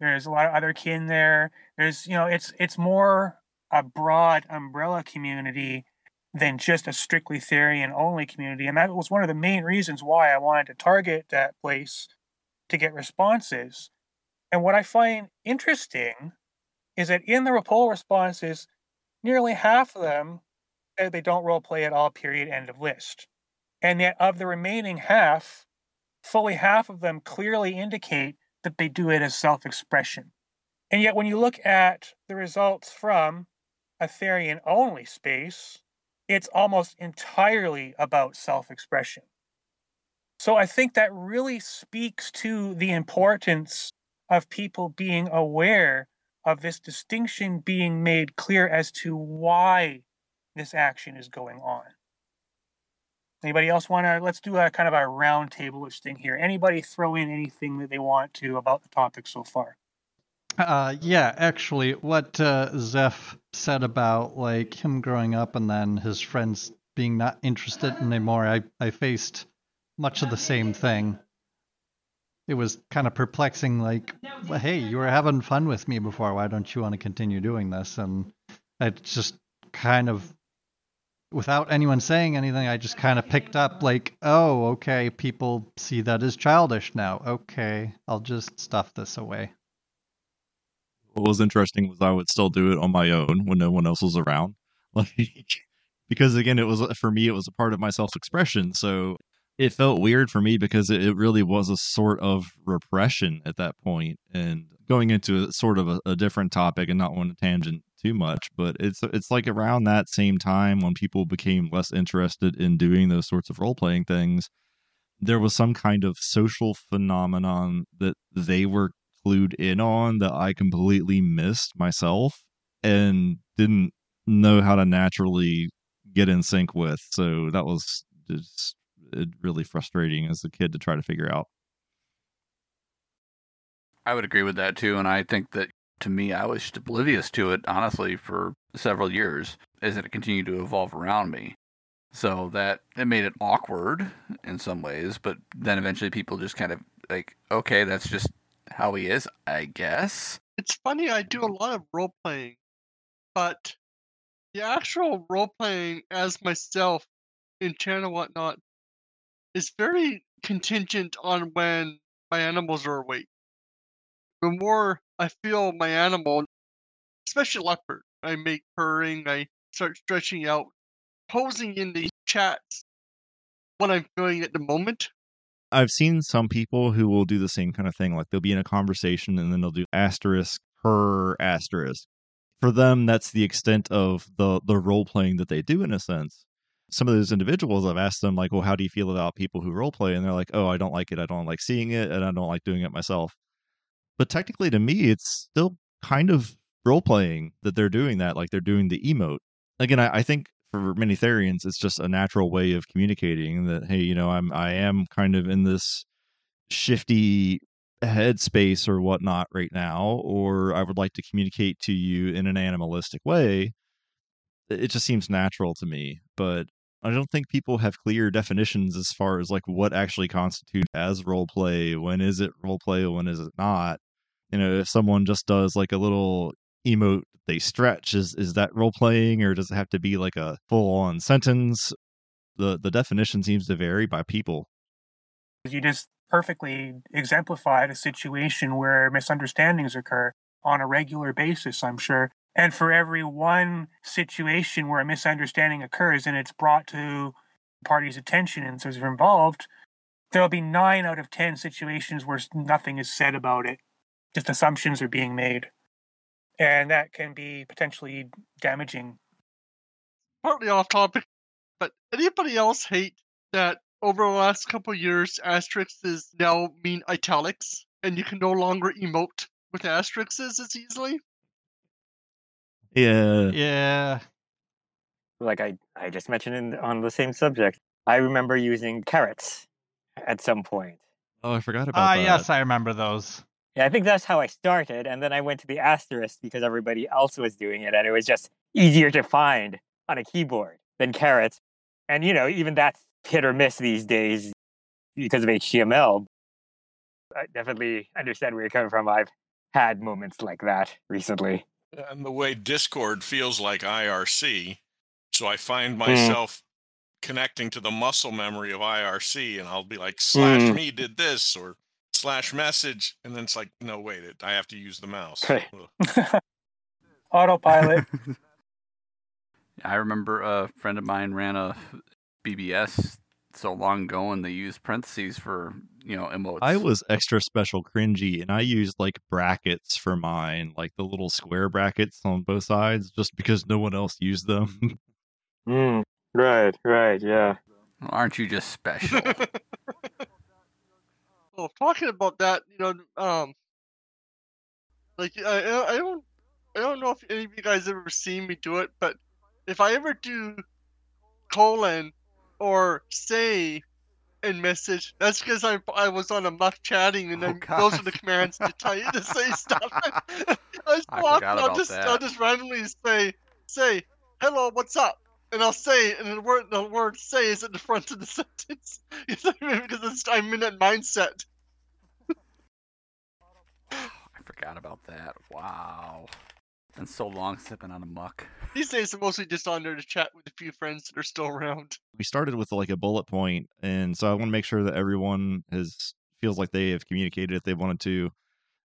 There's a lot of other kin there. There's, you know, it's it's more a broad umbrella community than just a strictly Therian only community. And that was one of the main reasons why I wanted to target that place to get responses. And what I find interesting is that in the poll responses, nearly half of them they don't role play at all, period, end of list. And yet, of the remaining half, fully half of them clearly indicate that they do it as self expression. And yet, when you look at the results from a Therian only space, it's almost entirely about self expression. So I think that really speaks to the importance of people being aware of this distinction being made clear as to why this action is going on. Anybody else want to? Let's do a kind of a round table-ish thing here. Anybody throw in anything that they want to about the topic so far? Uh, yeah, actually, what uh, Zeph said about like him growing up and then his friends being not interested anymore, I, I faced much of the same thing. It was kind of perplexing, like, well, hey, you were having fun with me before. Why don't you want to continue doing this? And I just kind of, without anyone saying anything, I just kind of picked up, like, oh, okay, people see that as childish now. Okay, I'll just stuff this away. what was interesting was I would still do it on my own when no one else was around. Like because again it was for me it was a part of my self-expression. So it felt weird for me because it, it really was a sort of repression at that point and going into a, sort of a, a different topic and not want to tangent too much but it's it's like around that same time when people became less interested in doing those sorts of role-playing things there was some kind of social phenomenon that they were clued in on that I completely missed myself and didn't know how to naturally get in sync with. So that was just Uh, really frustrating as a kid to try to figure out. I would agree with that too, and I think that to me, I was just oblivious to it honestly for several years as it continued to evolve around me. So that it made it awkward in some ways, but then eventually people just kind of like, okay, that's just how he is, I guess. It's funny, I do a lot of role playing, but the actual role playing as myself in channel whatnot is very contingent on when my animals are awake. The more I feel my animal, especially leopard, I make purring, I start stretching out, posing in the chats what I'm feeling at the moment. I've seen some people who will do the same kind of thing. Like they'll be in a conversation and then they'll do asterisk purr asterisk. For them, that's the extent of the the role playing that they do in a sense. Some of those individuals, I've asked them like, "Well, how do you feel about people who role play?" And they're like, "Oh, I don't like it. I don't like seeing it, and I don't like doing it myself." But technically, to me, it's still kind of role playing that they're doing that. Like they're doing the emote. Again, I, I think for many Therians, it's just a natural way of communicating that, hey, you know, I'm I am kind of in this shifty headspace or whatnot right now, or I would like to communicate to you in an animalistic way. It just seems natural to me, but I don't think people have clear definitions as far as like what actually constitutes as role play. When is it role play? When is it not? You know, if someone just does like a little emote they stretch, is is that role playing or does it have to be like a full on sentence? The the definition seems to vary by people. You just perfectly exemplified a situation where misunderstandings occur on a regular basis, I'm sure. And for every one situation where a misunderstanding occurs and it's brought to parties' attention and so they're involved, there'll be nine out of 10 situations where nothing is said about it. Just assumptions are being made. And that can be potentially damaging. Partly off topic, but anybody else hate that over the last couple years, asterisks is now mean italics, and you can no longer emote with asterisks as easily? Yeah. Yeah. Like I, I just mentioned in, on the same subject, I remember using carets at some point. Oh, I forgot about Ah, that. yes, I remember those. Yeah, I think that's how I started, and then I went to the asterisk because everybody else was doing it, and it was just easier to find on a keyboard than carets. And you know, even that's hit or miss these days because of HTML. I definitely understand where you're coming from. I've had moments like that recently. And the way Discord feels like IRC, so I find Hmm. myself connecting to the muscle memory of IRC, and I'll be like, slash Mm. me did this or slash message, and then it's like, no, wait, it, I have to use the mouse. Right. Autopilot. I remember a friend of mine ran a BBS so long ago, and they used parentheses for you know emotes. I was extra special cringy and I used like brackets for mine, like the little square brackets on both sides, just because no one else used them. Mm, right, right, yeah. Aren't you just special? Well, talking about that, you know, um, like I, I I don't, I don't know if any of you guys ever seen me do it, but if I ever do colon or say in message, that's because I I was on a muck chatting, and Oh, then those are the commands to tell you to say stuff. I, just I walk- forgot I'll just I'll just randomly say say hello, what's up? And I'll say, and the word the word "say" is at the front of the sentence because it's, I'm in that mindset. Oh, I forgot about that. Wow. Been so long sipping on a muck. These days, I'm mostly just on there to chat with a few friends that are still around. we started with like a bullet point, and so I want to make sure that everyone has feels like they have communicated if they wanted to.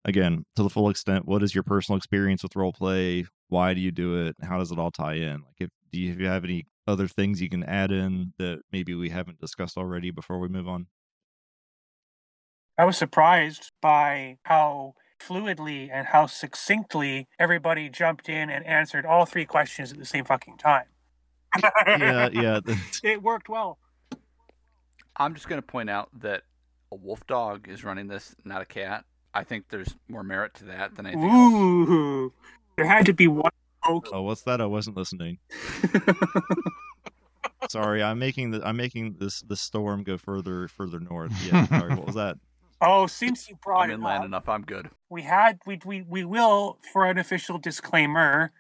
Again, to the full extent, what is your personal experience with role play? Why do you do it? How does it all tie in? Like, if do you, if you have any other things you can add in that maybe we haven't discussed already before we move on? I was surprised by how fluidly and how succinctly everybody jumped in and answered all three questions at the same fucking time. yeah, yeah. that's- It worked well. I'm just going to point out that a wolf dog is running this, not a cat. I think there's more merit to that than anything else. Ooh, there had to be one. oak. Oh, what's that? I wasn't listening. Sorry, I'm making the I'm making this the storm go further further north. Yeah, sorry. What was that? Oh, since you brought I'm it inland up, enough. I'm good. we had we we we will for an official disclaimer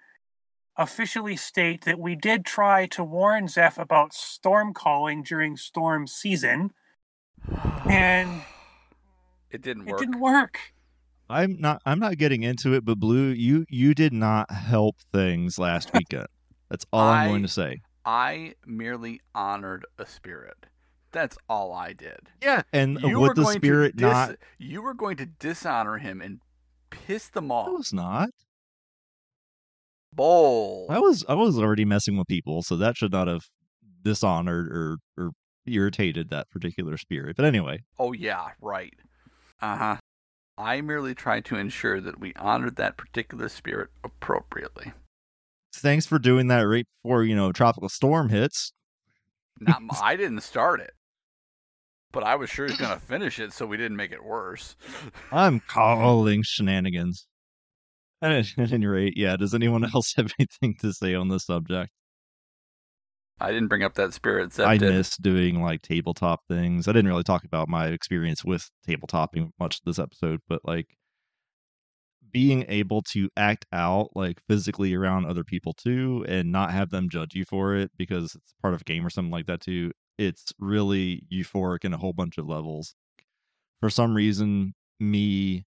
officially state that we did try to warn Zeph about storm calling during storm season and it didn't work. it didn't work. I'm not I'm not getting into it, but Blue, you you did not help things last weekend. That's all I'm going to say. I merely honored a spirit. That's all I did. Yeah, and You would the spirit to dis- not? You were going to dishonor him and piss them off. I off. was not. Bull. I was I was already messing with people, so that should not have dishonored or or irritated that particular spirit. But anyway, Oh yeah, right. Uh huh. I merely tried to ensure that we honored that particular spirit appropriately. thanks for doing that right before you know tropical storm hits. Not, m- I didn't start it, but I was sure he's gonna finish it, so we didn't make it worse. I'm calling shenanigans. At any- at any rate, yeah. Does anyone else have anything to say on this subject? I didn't bring up that spirit. Zeph I did. miss doing like tabletop things. I didn't really talk about my experience with tabletoping much this episode, but like being able to act out like physically around other people too and not have them judge you for it because it's part of a game or something like that too. It's really euphoric in a whole bunch of levels. For some reason, me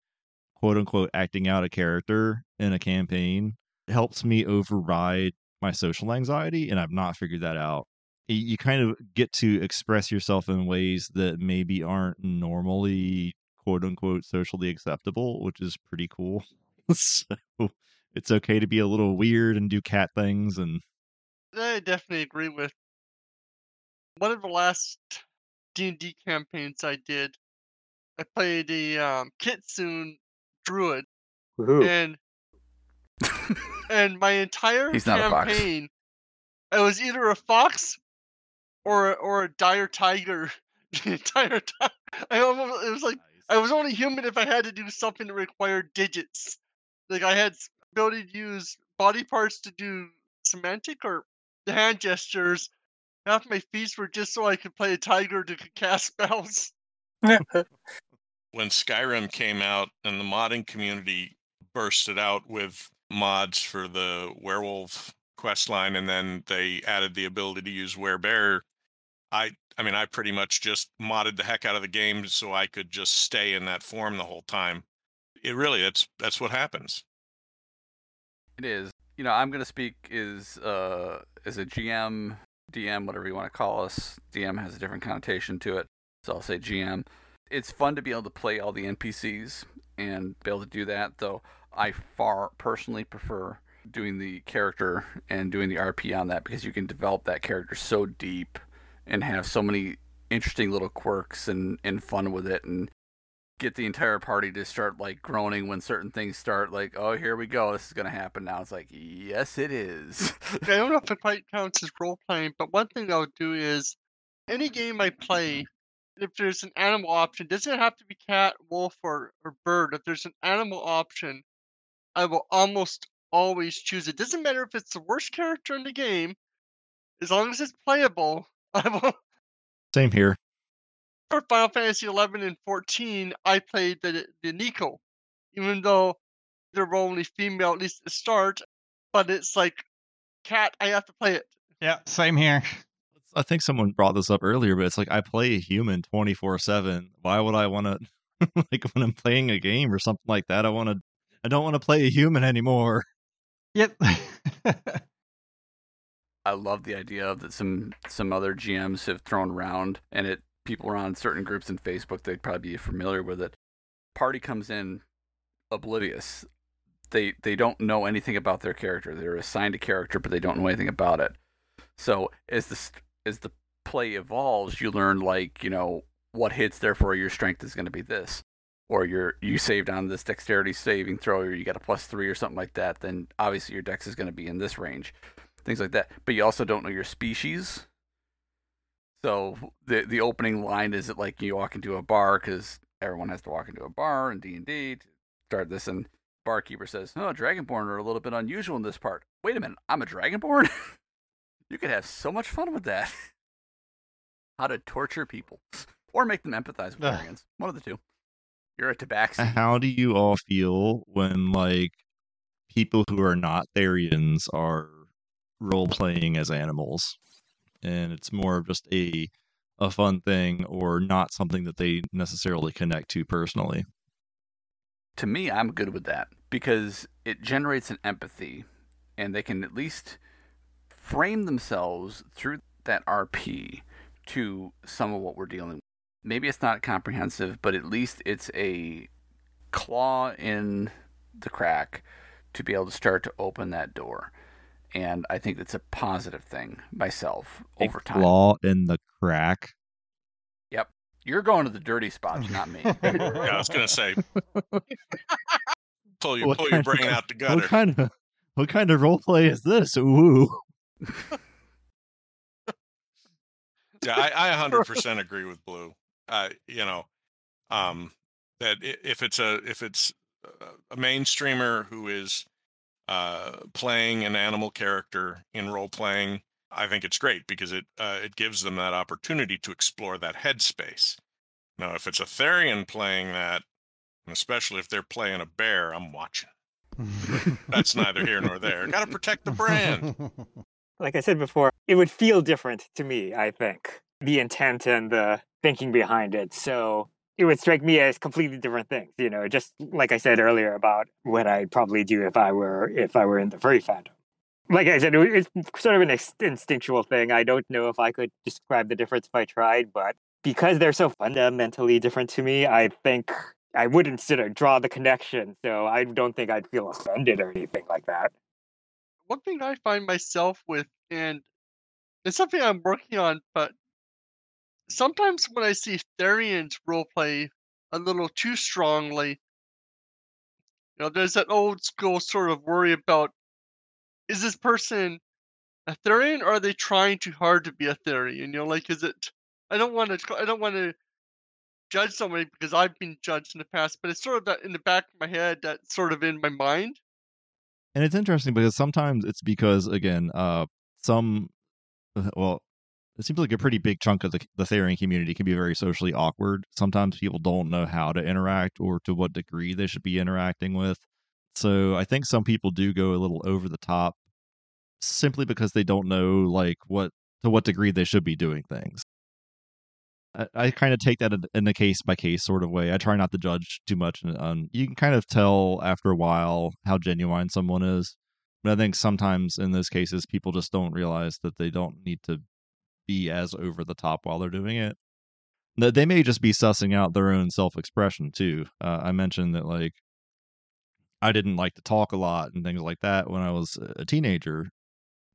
quote unquote acting out a character in a campaign helps me override my social anxiety and I've not figured that out. You kind of get to express yourself in ways that maybe aren't normally quote unquote socially acceptable, which is pretty cool. so it's okay to be a little weird and do cat things and I definitely agree with. One of the last D and D campaigns I did, I played a um, Kitsune druid, Woohoo. and and my entire He's not a fox. campaign, I was either a fox or a- or a dire tiger. The entire time, I almost, it was like I was only human if I had to do something that required digits. Like I had ability to use body parts to do somatic or the hand gestures. Half my feats were just so I could play a tiger to cast spells. when Skyrim came out and the modding community bursted out with mods for the werewolf quest line and then they added the ability to use werebear I I mean I pretty much just modded the heck out of the game so I could just stay in that form the whole time. It really that's that's what happens. It is. You know, I'm going to speak as uh, as a GM, DM, whatever you want to call us. DM has a different connotation to it, so I'll say GM. It's fun to be able to play all the NPCs and be able to do that, though I far personally prefer doing the character and doing the RP on that because you can develop that character so deep and have so many interesting little quirks and, and fun with it and get the entire party to start like groaning when certain things start like oh here we go this is going to happen now it's like yes it is I don't know if it quite counts as role playing, but one thing I'll do is any game I play, if there's an animal option, doesn't have to be cat, wolf, or, or bird. If there's an animal option, I will almost always choose it. Doesn't matter if it's the worst character in the game, as long as it's playable. I will. same here. For Final Fantasy 11 and 14, I played the the Nico, even though they're only female at least at the start. But it's like cat. I have to play it. Yeah, same here. I think someone brought this up earlier, but it's like I play a human 24 7. Why would I want to, like, when I'm playing a game or something like that, I want to, I don't want to play a human anymore. Yep. i love the idea of that some some other gms have thrown around and it people are on certain groups in facebook they'd probably be familiar with it. Party comes in oblivious. They they don't know anything about their character. They're assigned a character but they don't know anything about it. So as the as the play evolves you learn like you know what hits therefore your strength is going to be this. Or you're you saved on this dexterity saving throw or you got a plus three or something like that then obviously your dex is going to be in this range. Things like that. But you also don't know your species so the the opening line is it like you walk into a bar because everyone has to walk into a bar in D&D to start this and barkeeper says, "Oh, dragonborn are a little bit unusual in this part." Wait a minute, I'm a dragonborn? you could have so much fun with that. How to torture people or make them empathize with dragons. One of the two. You're a tabaxi. How do you all feel when like people who are not Therians are role playing as animals, and it's more of just a a fun thing or not something that they necessarily connect to personally? to me, I'm good with that because it generates an empathy, and they can at least frame themselves through that RP to some of what we're dealing with. Maybe it's not comprehensive, but at least it's a claw in the crack to be able to start to open that door. And I think it's a positive thing myself A over time. Claw in the crack. Yep, you're going to the dirty spots, not me. Yeah, I was gonna say, pull your What pull your kind of- brain out the gutter. What kind of what kind of role play is this? Ooh. Yeah, I, I 100% agree with Blue. Uh, you know, um, that if it's a if it's a- a mainstreamer who is uh, playing an animal character in role playing, I think it's great because it uh, it gives them that opportunity to explore that headspace. Now, if it's a Therian playing that, and especially if they're playing a bear, I'm watching. That's neither here nor there. Got to protect the brand. Like I said before, it would feel different to me, I think. The intent and the thinking behind it. So it would strike me as completely different things, you know, just like I said earlier about what I'd probably do if I were if I were in the furry fandom. Like I said, it's sort of an instinctual thing. I don't know if I could describe the difference if I tried, but because they're so fundamentally different to me, I think I wouldn't sort of draw the connection. So I don't think I'd feel offended or anything like that. one thing I find myself with, and it's something I'm working on, but sometimes when I see Therians roleplay a little too strongly, you know, there's that old school sort of worry about is this person a Therian or are they trying too hard to be a Therian? You know, like is it? I don't want to. I don't want to judge somebody because I've been judged in the past, but it's sort of that in the back of my head, that's sort of in my mind. And it's interesting because sometimes it's because again, uh, some uh, well, it seems like a pretty big chunk of the the Therian community can be very socially awkward. Sometimes people don't know how to interact or to what degree they should be interacting with. So I think some people do go a little over the top simply because they don't know like what to what degree they should be doing things. I, I kind of take that in- a case by case sort of way. I try not to judge too much. and, Um, you can kind of tell after a while how genuine someone is. But I think sometimes in those cases, people just don't realize that they don't need to be as over the top while they're doing it. They may just be sussing out their own self expression too. Uh, I mentioned that like I didn't like to talk a lot and things like that when I was a teenager.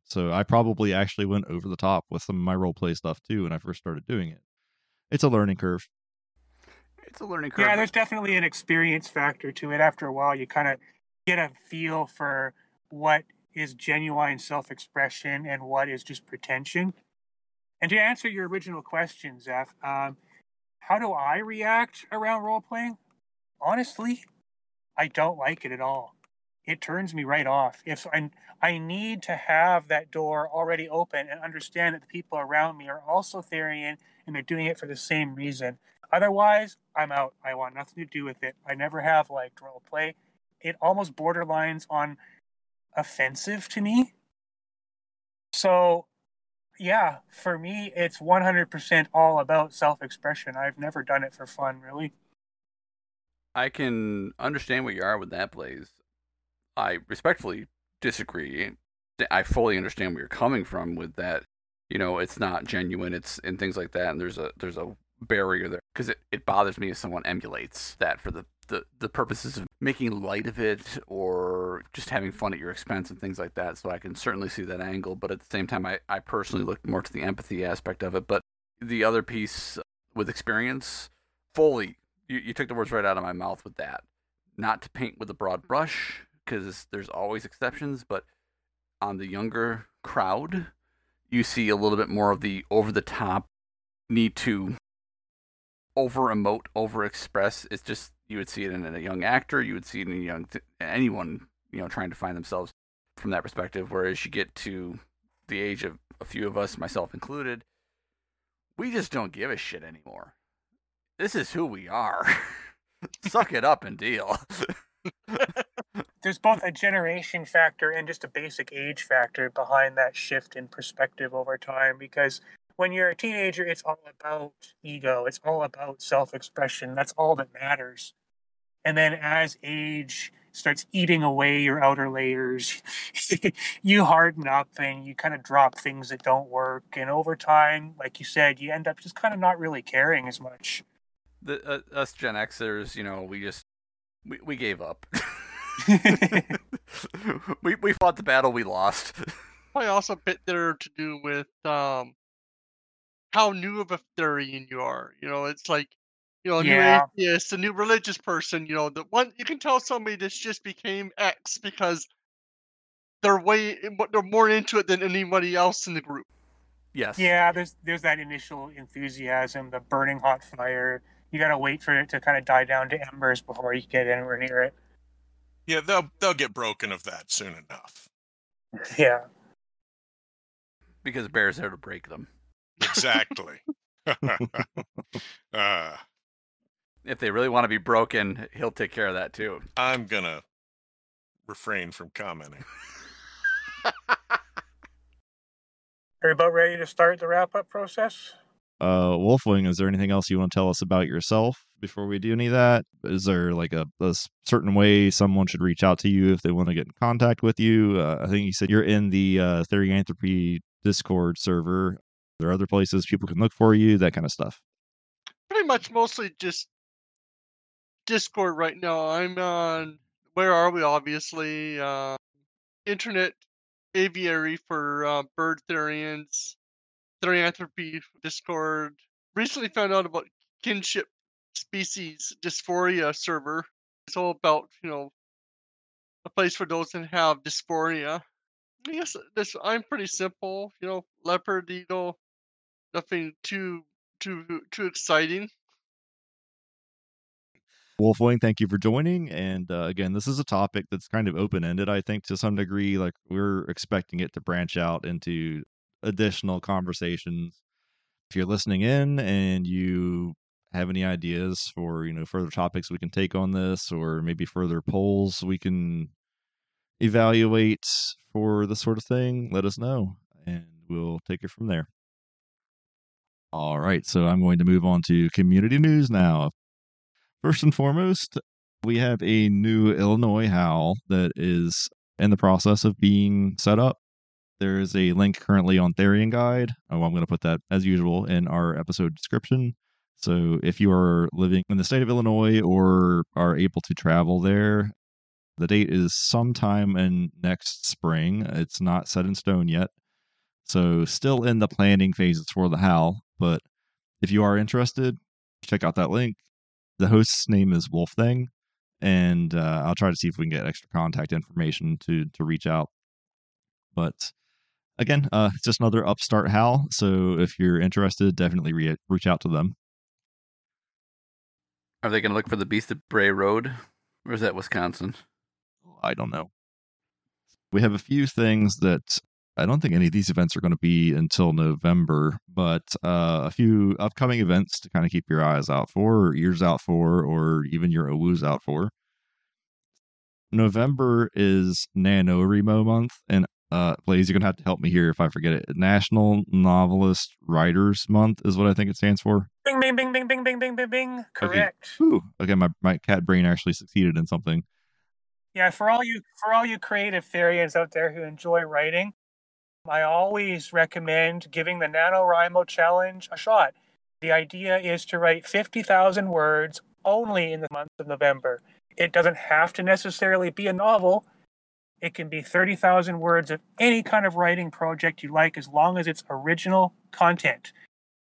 So I probably actually went over the top with some of my role play stuff too when I first started doing it. It's a learning curve. It's a learning curve. Yeah, there's definitely an experience factor to it. After a while, you kind of get a feel for what is genuine self expression and what is just pretension. And to answer your original question, Zeph, um, how do I react around role playing? Honestly, I don't like it at all. It turns me right off. If I, I need to have that door already open and understand that the people around me are also Therian and they're doing it for the same reason. Otherwise, I'm out. I want nothing to do with it. I never have liked role play. It almost borderlines on offensive to me. So, yeah, for me, it's 100% all about self expression. I've never done it for fun, really. I can understand where you are with that, Blaze. I respectfully disagree. I fully understand where you're coming from with that. You know, it's not genuine. It's and things like that. And there's a there's a barrier there because it, it bothers me if someone emulates that for the, the the purposes of making light of it or just having fun at your expense and things like that. So I can certainly see that angle. But at the same time, I I personally look more to the empathy aspect of it. But the other piece with experience, fully you, you took the words right out of my mouth with that. Not to paint with a broad brush, because there's always exceptions, but on the younger crowd, you see a little bit more of the over the top need to over emote, over express. It's just you would see it in a young actor, you would see it in a young th- anyone you know trying to find themselves from that perspective. Whereas you get to the age of a few of us, myself included, we just don't give a shit anymore. This is who we are. Suck it up and deal. There's both a generation factor and just a basic age factor behind that shift in perspective over time because when you're a teenager, it's all about ego, it's all about self expression. That's all that matters. And then as age starts eating away your outer layers, you harden up and you kind of drop things that don't work. And over time, like you said, you end up just kind of not really caring as much. The, uh, us Gen Xers, you know, we just we, we gave up. we we fought the battle we lost. Probably also a bit there to do with um how new of a Therian you are. You know, it's like you know, a Yeah. new atheist, a new religious person. You know, the one you can tell somebody that's just became X because they're way eh, they're more into it than anybody else in the group. Yes. Yeah, there's there's that initial enthusiasm, the burning hot fire. You gotta wait for it to kind of die down to embers before you get anywhere near it. Yeah, they'll they'll get broken of that soon enough. Yeah. Because Bear's there to break them. Exactly. uh, If they really want to be broken, he'll take care of that too. I'm gonna refrain from commenting. Are you about ready to start the wrap up process? Uh, Wolfwing, is there anything else you want to tell us about yourself before we do any of that? Is there like a certain way someone should reach out to you if they want to get in contact with you? Uh, I think you said you're in the uh, Therianthropy Discord server. Are other places people can look for you? That kind of stuff. Pretty much mostly just Discord right now. I'm on where are we obviously uh internet aviary for uh, bird therians, therianthropy Discord. Recently found out about kinship species dysphoria server. It's all about, you know, a place for those that have dysphoria. Guess this I'm pretty simple, you know, leopard eagle, nothing too too too exciting. Wolfwing, thank you for joining. And uh, again, this is a topic that's kind of open ended, I think, to some degree. Like we're expecting it to branch out into additional conversations. If you're listening in and you have any ideas for you know further topics we can take on this, or maybe further polls we can evaluate for this sort of thing, let us know, and we'll take it from there. All right, so I'm going to move on to community news now. First and foremost, we have a new Illinois Howl that is in the process of being set up. There is a link currently on Therian Guide. Oh, I'm going to put that, as usual, in our episode description. So if you are living in the state of Illinois or are able to travel there, the date is sometime in next spring. It's not set in stone yet. So still in the planning phases for the Howl. But if you are interested, check out that link the host's name is Wolf Thing, and uh, I'll try to see if we can get extra contact information to to reach out. But again, uh, it's just another upstart Howl. So if you're interested, definitely re- reach out to them. Are they going to look for the Beast of Bray Road? Or is that Wisconsin? I don't know. We have a few things that I don't think any of these events are going to be until November, but uh, a few upcoming events to kind of keep your eyes out for, or ears out for, or even your owos out for. November is NaNoWriMo month, and uh, Blaze, you're going to have to help me here if I forget it. National Novelist Writers Month is what I think it stands for. Bing, bing, bing, bing, bing, bing, bing, bing, bing. Correct. Ooh, okay, my, my cat brain actually succeeded in something. Yeah, for all you for all you creative Therians out there who enjoy writing, I always recommend giving the NaNoWriMo challenge a shot. The idea is to write 50,000 words only in the month of November. It doesn't have to necessarily be a novel. It can be 30,000 words of any kind of writing project you like as long as it's original content.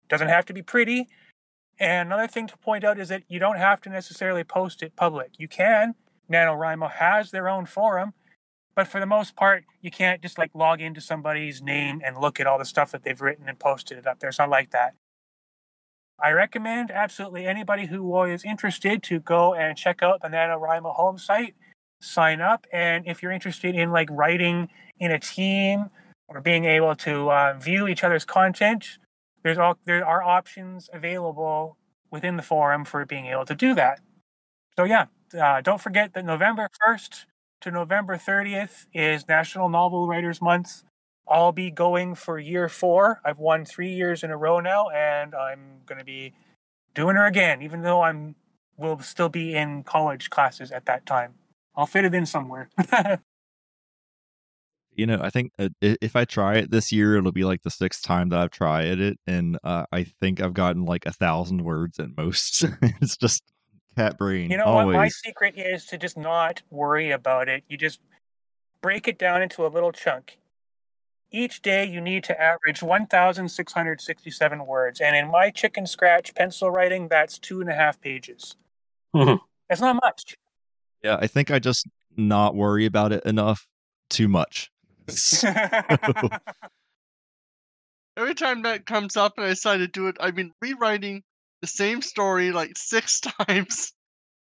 It Doesn't have to be pretty. And another thing to point out is that you don't have to necessarily post it public. You can. NaNoWriMo has their own forum, but for the most part, you can't just like log into somebody's name and look at all the stuff that they've written and posted it up there. It's not like that. I recommend absolutely anybody who is interested to go and check out the NaNoWriMo home site, sign up, and if you're interested in like writing in a team or being able to uh, view each other's content, there's all there are options available within the forum for being able to do that. So yeah, uh, don't forget that November 1st to November 30th is National Novel Writers Month. I'll be going for year four. I've won three years in a row now, and I'm going to be doing her again, even though I'm will still be in college classes at that time. I'll fit it in somewhere. you know, I think uh, if I try it this year, it'll be like the sixth time that I've tried it, and uh, I think I've gotten like a thousand words at most. it's just cat brain. You know always. what? My secret is to just not worry about it. You just break it down into a little chunk. Each day, you need to average 1,667 words. And in my chicken scratch pencil writing, that's two and a half pages. Mhm. That's not much. Yeah, I think I just not worry about it enough too much. Every time that comes up and I decide to do it, I've been rewriting the same story like six times,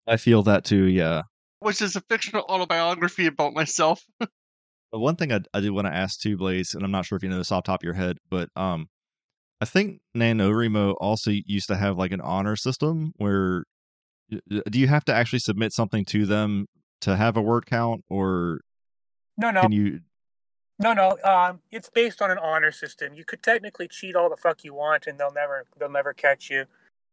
I feel that too. Yeah. which is a fictional autobiography about myself. But one thing I, I do want to ask too, Blaze, and I'm not sure if you know this off the top of your head, but um, I think NaNoWriMo also used to have like an honor system where y- y- do you have to actually submit something to them to have a word count, or no, no, can you? no, no. Um, it's based on an honor system. You could technically cheat all the fuck you want, and they'll never, they'll never catch you.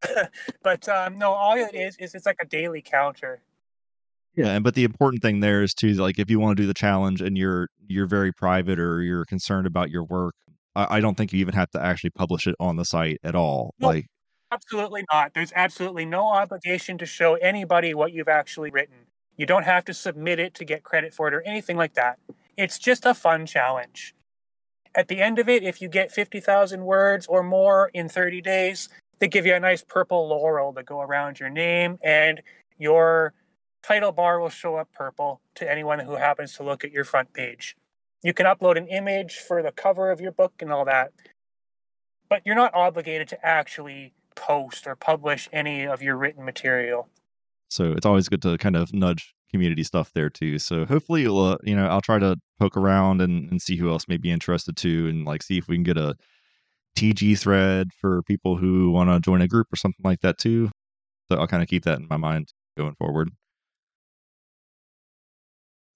but um, no, all it is is it's like a daily counter. Yeah, and but the important thing there is too, like if you want to do the challenge and you're you're very private or you're concerned about your work, I, I don't think you even have to actually publish it on the site at all. No. Like Absolutely not. There's absolutely no obligation to show anybody what you've actually written. You don't have to submit it to get credit for it or anything like that. It's just a fun challenge. At the end of it, if you get 50,000 words or more in 30 days, they give you a nice purple laurel to go around your name, and your title bar will show up purple to anyone who happens to look at your front page. You can upload an image for the cover of your book and all that, but you're not obligated to actually post or publish any of your written material. so, it's always good to kind of nudge community stuff there too. So hopefully, uh, you know, I'll try to poke around and, and see who else may be interested too, and like see if we can get a TG thread for people who want to join a group or something like that too. So I'll kind of keep that in my mind going forward.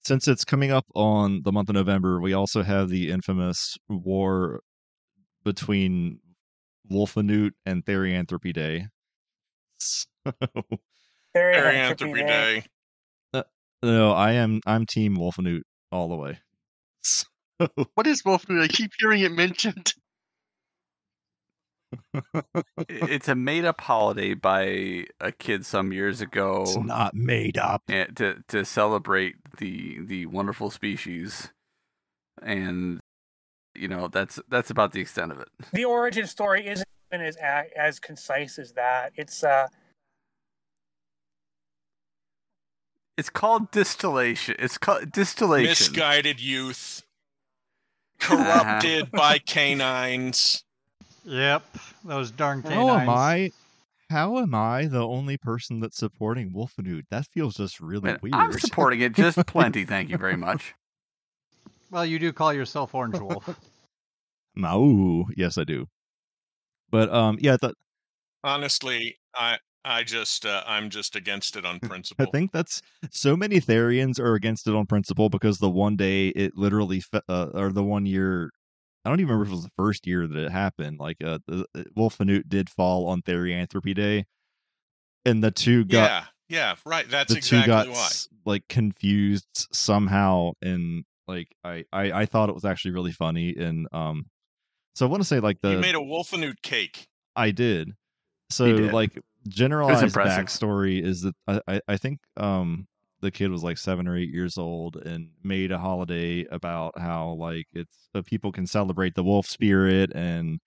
Since it's coming up on the month of November, we also have the infamous war between Wolfenoot and Therianthropy Day. So, Therianthropy Therianthropy Day. Day. Uh, no, I am I'm Team Wolfenoot all the way. So, What is Wolfmoon? I keep hearing it mentioned. It's a made up holiday by a kid some years ago it's not made up. to to celebrate the the wonderful species and you know that's that's about the extent of it The origin story isn't even as as concise as that. It's uh, it's called distillation it's called distillation Misguided youth, corrupted by canines. Yep, those darn How canines. am I? How am I the only person that's supporting Wolfenoot? That feels just really Man, weird. i'm supporting it just plenty thank you very much Well, you do call yourself Orange Wolf. No, yes, I do. But um, yeah, the, Honestly, I I just uh, I'm just against it on principle. I think that's so many Therians are against it on principle because the one day it literally, fe- uh, or the one year, I don't even remember if it was the first year that it happened. Like, uh, the, uh, Wolfenoot did fall on Therianthropy Day, and the two got yeah, yeah, right. That's the two exactly got why. like confused somehow and like I, I i thought it was actually really funny and um so i want to say like the you made a Wolfenoot cake. i did so did. like generalized backstory is that I, I i think um the kid was like seven or eight years old and made a holiday about how like it's uh, people can celebrate the wolf spirit and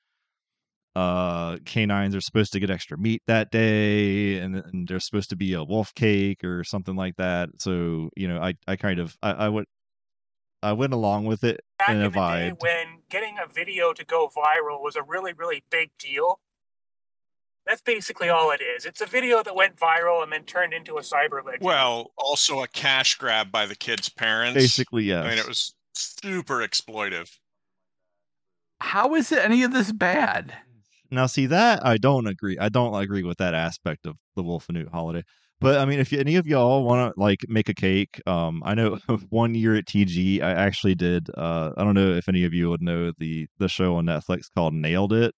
uh canines are supposed to get extra meat that day and, and there's supposed to be a wolf cake or something like that so you know i i kind of i, I went i went along with it back and in a the day vibe when getting a video to go viral was a really really big deal. That's basically all it is. It's a video that went viral and then turned into a cyber legend. Well, also a cash grab by the kid's parents. Basically, yes. I mean, it was super exploitive. How is it any of this bad? Now, see that I don't agree. I don't agree with that aspect of the Wolfenoot holiday. But I mean, if any of y'all want to like make a cake, um, I know one year at TG, I actually did. Uh, I don't know if any of you would know the the show on Netflix called Nailed It,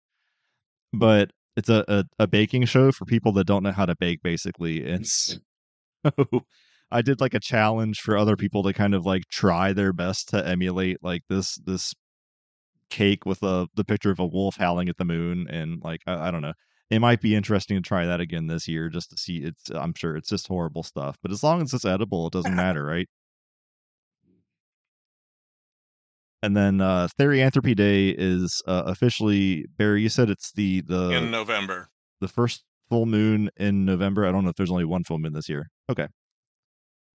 but it's a a, a baking show for people that don't know how to bake, basically. And mm-hmm. so I did like a challenge for other people to kind of like try their best to emulate like this this cake with a the picture of a wolf howling at the moon, and like I, I don't know it might be interesting to try that again this year just to see it's i'm sure it's just horrible stuff but as long as it's edible it doesn't matter right and then uh therianthropy day is uh, officially barry you said it's the the in November. the first full moon in november i don't know if there's only one full moon this year okay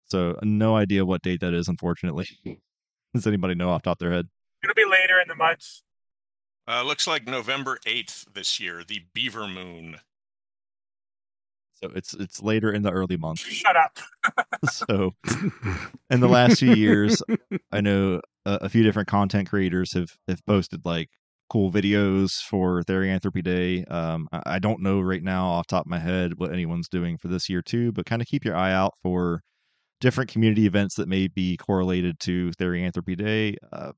so no idea what date that is unfortunately does anybody know off the top of their head It'll be later in the months. Uh, looks like November 8th this year, the Beaver Moon. so it's it's later in the early months Shut up. so in the last few years i know a, a few different content creators have have posted like cool videos for therianthropy day um I, I don't know right now off top of my head what anyone's doing for this year too but kind of keep your eye out for different community events that may be correlated to therianthropy day uh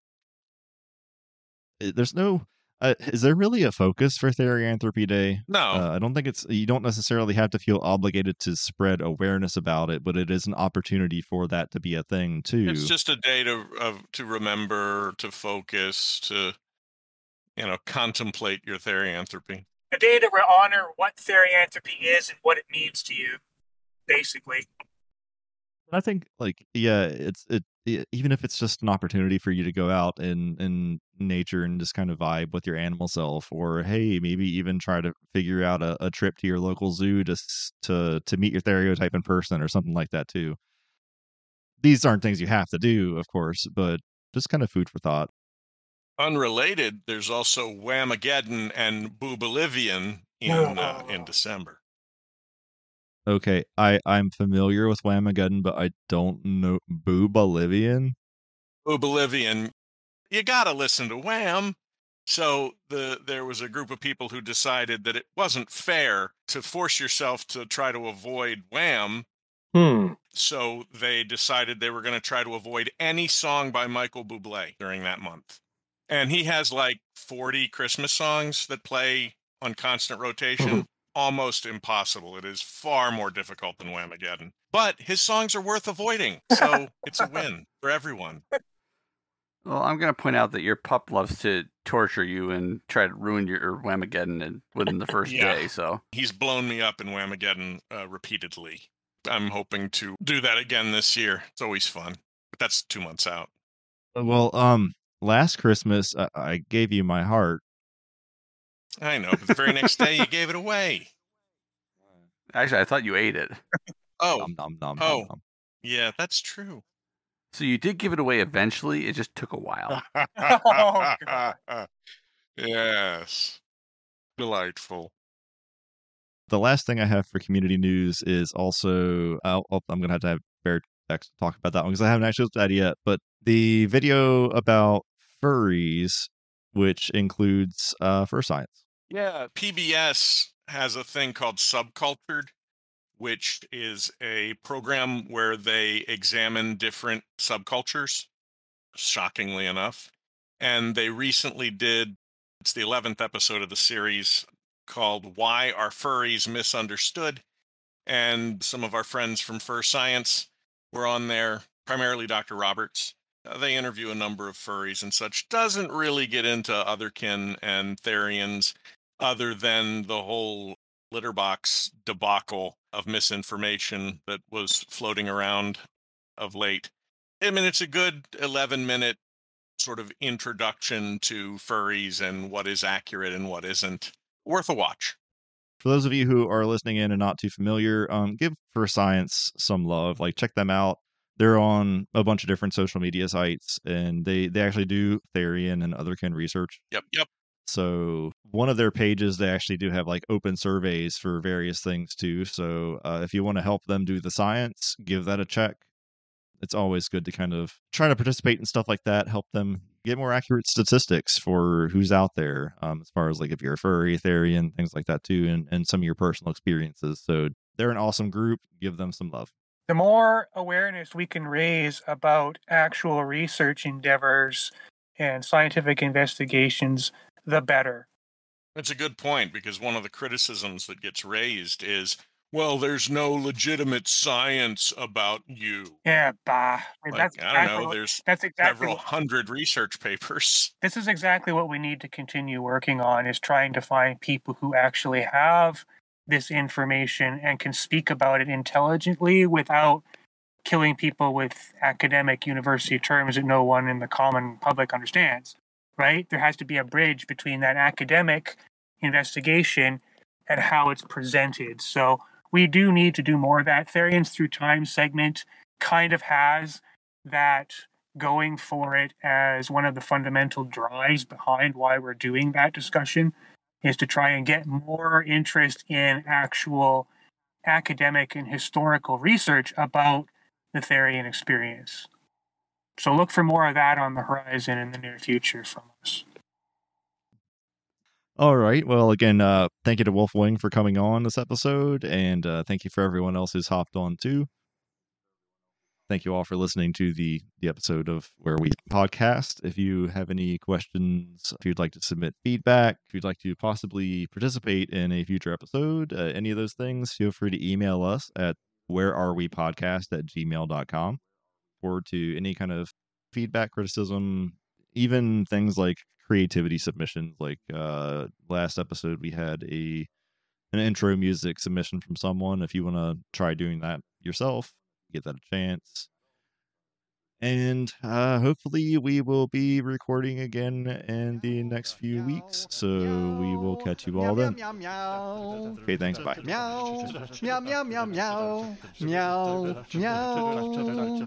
there's no uh, is there really a focus for therianthropy day No, uh, I don't think it's you don't necessarily have to feel obligated to spread awareness about it, but it is an opportunity for that to be a thing too. it's just a day to of, to remember, to focus, to you know, contemplate your therianthropy. A day to honor what therianthropy is and what it means to you, basically. I think like yeah, it's it e- even if it's just an opportunity for you to go out in in nature and just kind of vibe with your animal self, or hey, maybe even try to figure out a, a trip to your local zoo to s- to to meet your theriotype in person or something like that too. These aren't things you have to do, of course, but just kind of food for thought. Unrelated, there's also Whamageddon and Boobalivian in uh, in December. Okay, I I'm familiar with Whamageddon, but I don't know Boo Bolivian. Boobalivian, you gotta listen to Wham. So the there was a group of people who decided that it wasn't fair to force yourself to try to avoid Wham. Hmm. So they decided they were going to try to avoid any song by Michael Bublé during that month. And he has like 40 Christmas songs that play on constant rotation. Almost impossible. It is far more difficult than Whamageddon. But his songs are worth avoiding. So it's a win for everyone. Well, I'm going to point out that your pup loves to torture you and try to ruin your Whamageddon within the first Yeah. day. So He's blown me up in Whamageddon uh, repeatedly. I'm hoping to do that again this year. It's always fun. But that's two months out. Well, um, last Christmas I, I gave you my heart. I know. But the very next day, you gave it away. actually, I thought you ate it. Oh, Nom, nom, nom, Oh. nom, nom. yeah, that's true. So you did give it away eventually. It just took a while. Oh, God. yes. Delightful. The last thing I have for community news is also I'll, I'll- I'm gonna have to have Bear talk about that one because I haven't actually looked at it yet. But the video about furries, which includes uh, fur science. Yeah, PBS has a thing called Subcultured, which is a program where they examine different subcultures, shockingly enough. And they recently did, it's the 11th episode of the series called Why Are Furries Misunderstood? And some of our friends from Fur Science were on there, primarily Dr. Roberts. Uh, they interview a number of furries and such. Doesn't really get into otherkin and therians other than the whole litter box debacle of misinformation that was floating around of late. I mean, it's a good 11 minute sort of introduction to furries and what is accurate and what isn't. Worth a watch. For those of you who are listening in and not too familiar, um, give Fur Science some love. Like check them out. They're on a bunch of different social media sites, and they they actually do Therian and otherkin research. Yep, yep. So one of their pages, they actually do have like open surveys for various things too. So uh, if you want to help them do the science, give that a check. It's always good to kind of try to participate in stuff like that, help them get more accurate statistics for who's out there, um, as far as like if you're a furry, Therian, things like that too, and, and some of your personal experiences. So they're an awesome group. Give them some love. The more awareness we can raise about actual research endeavors and scientific investigations, the better. That's a good point because one of the criticisms that gets raised is, well, there's no legitimate science about you. Yeah, bah. I Like, that's I don't know, what- there's that's exactly several what- hundred research papers. this is exactly what we need to continue working on is trying to find people who actually have this information and can speak about it intelligently without killing people with academic university terms that no one in the common public understands right? There has to be a bridge between that academic investigation and how it's presented. So we do need to do more of that. Therians through time segment kind of has that going for it as one of the fundamental drives behind why we're doing that discussion is to try and get more interest in actual academic and historical research about the Therian experience. So look for more of that on the horizon in the near future from us. All right. Well, again, uh, thank you to Wolf Wing for coming on this episode, and uh, thank you for everyone else who's hopped on too. Thank you all for listening to the the episode of Where We Podcast. If you have any questions, if you'd like to submit feedback, if you'd like to possibly participate in a future episode, uh, any of those things, feel free to email us at where are we podcast at gmail.com or to any kind of feedback, criticism, even things like creativity submissions. Like uh last episode we had a an intro music submission from someone. If you want to try doing that yourself, get that a chance. And uh, hopefully, we will be recording again in the next few weeks. So we will catch you all then. Meow, meow. Okay, thanks. Bye. Meow. Meow, meow, meow, meow. Meow, meow.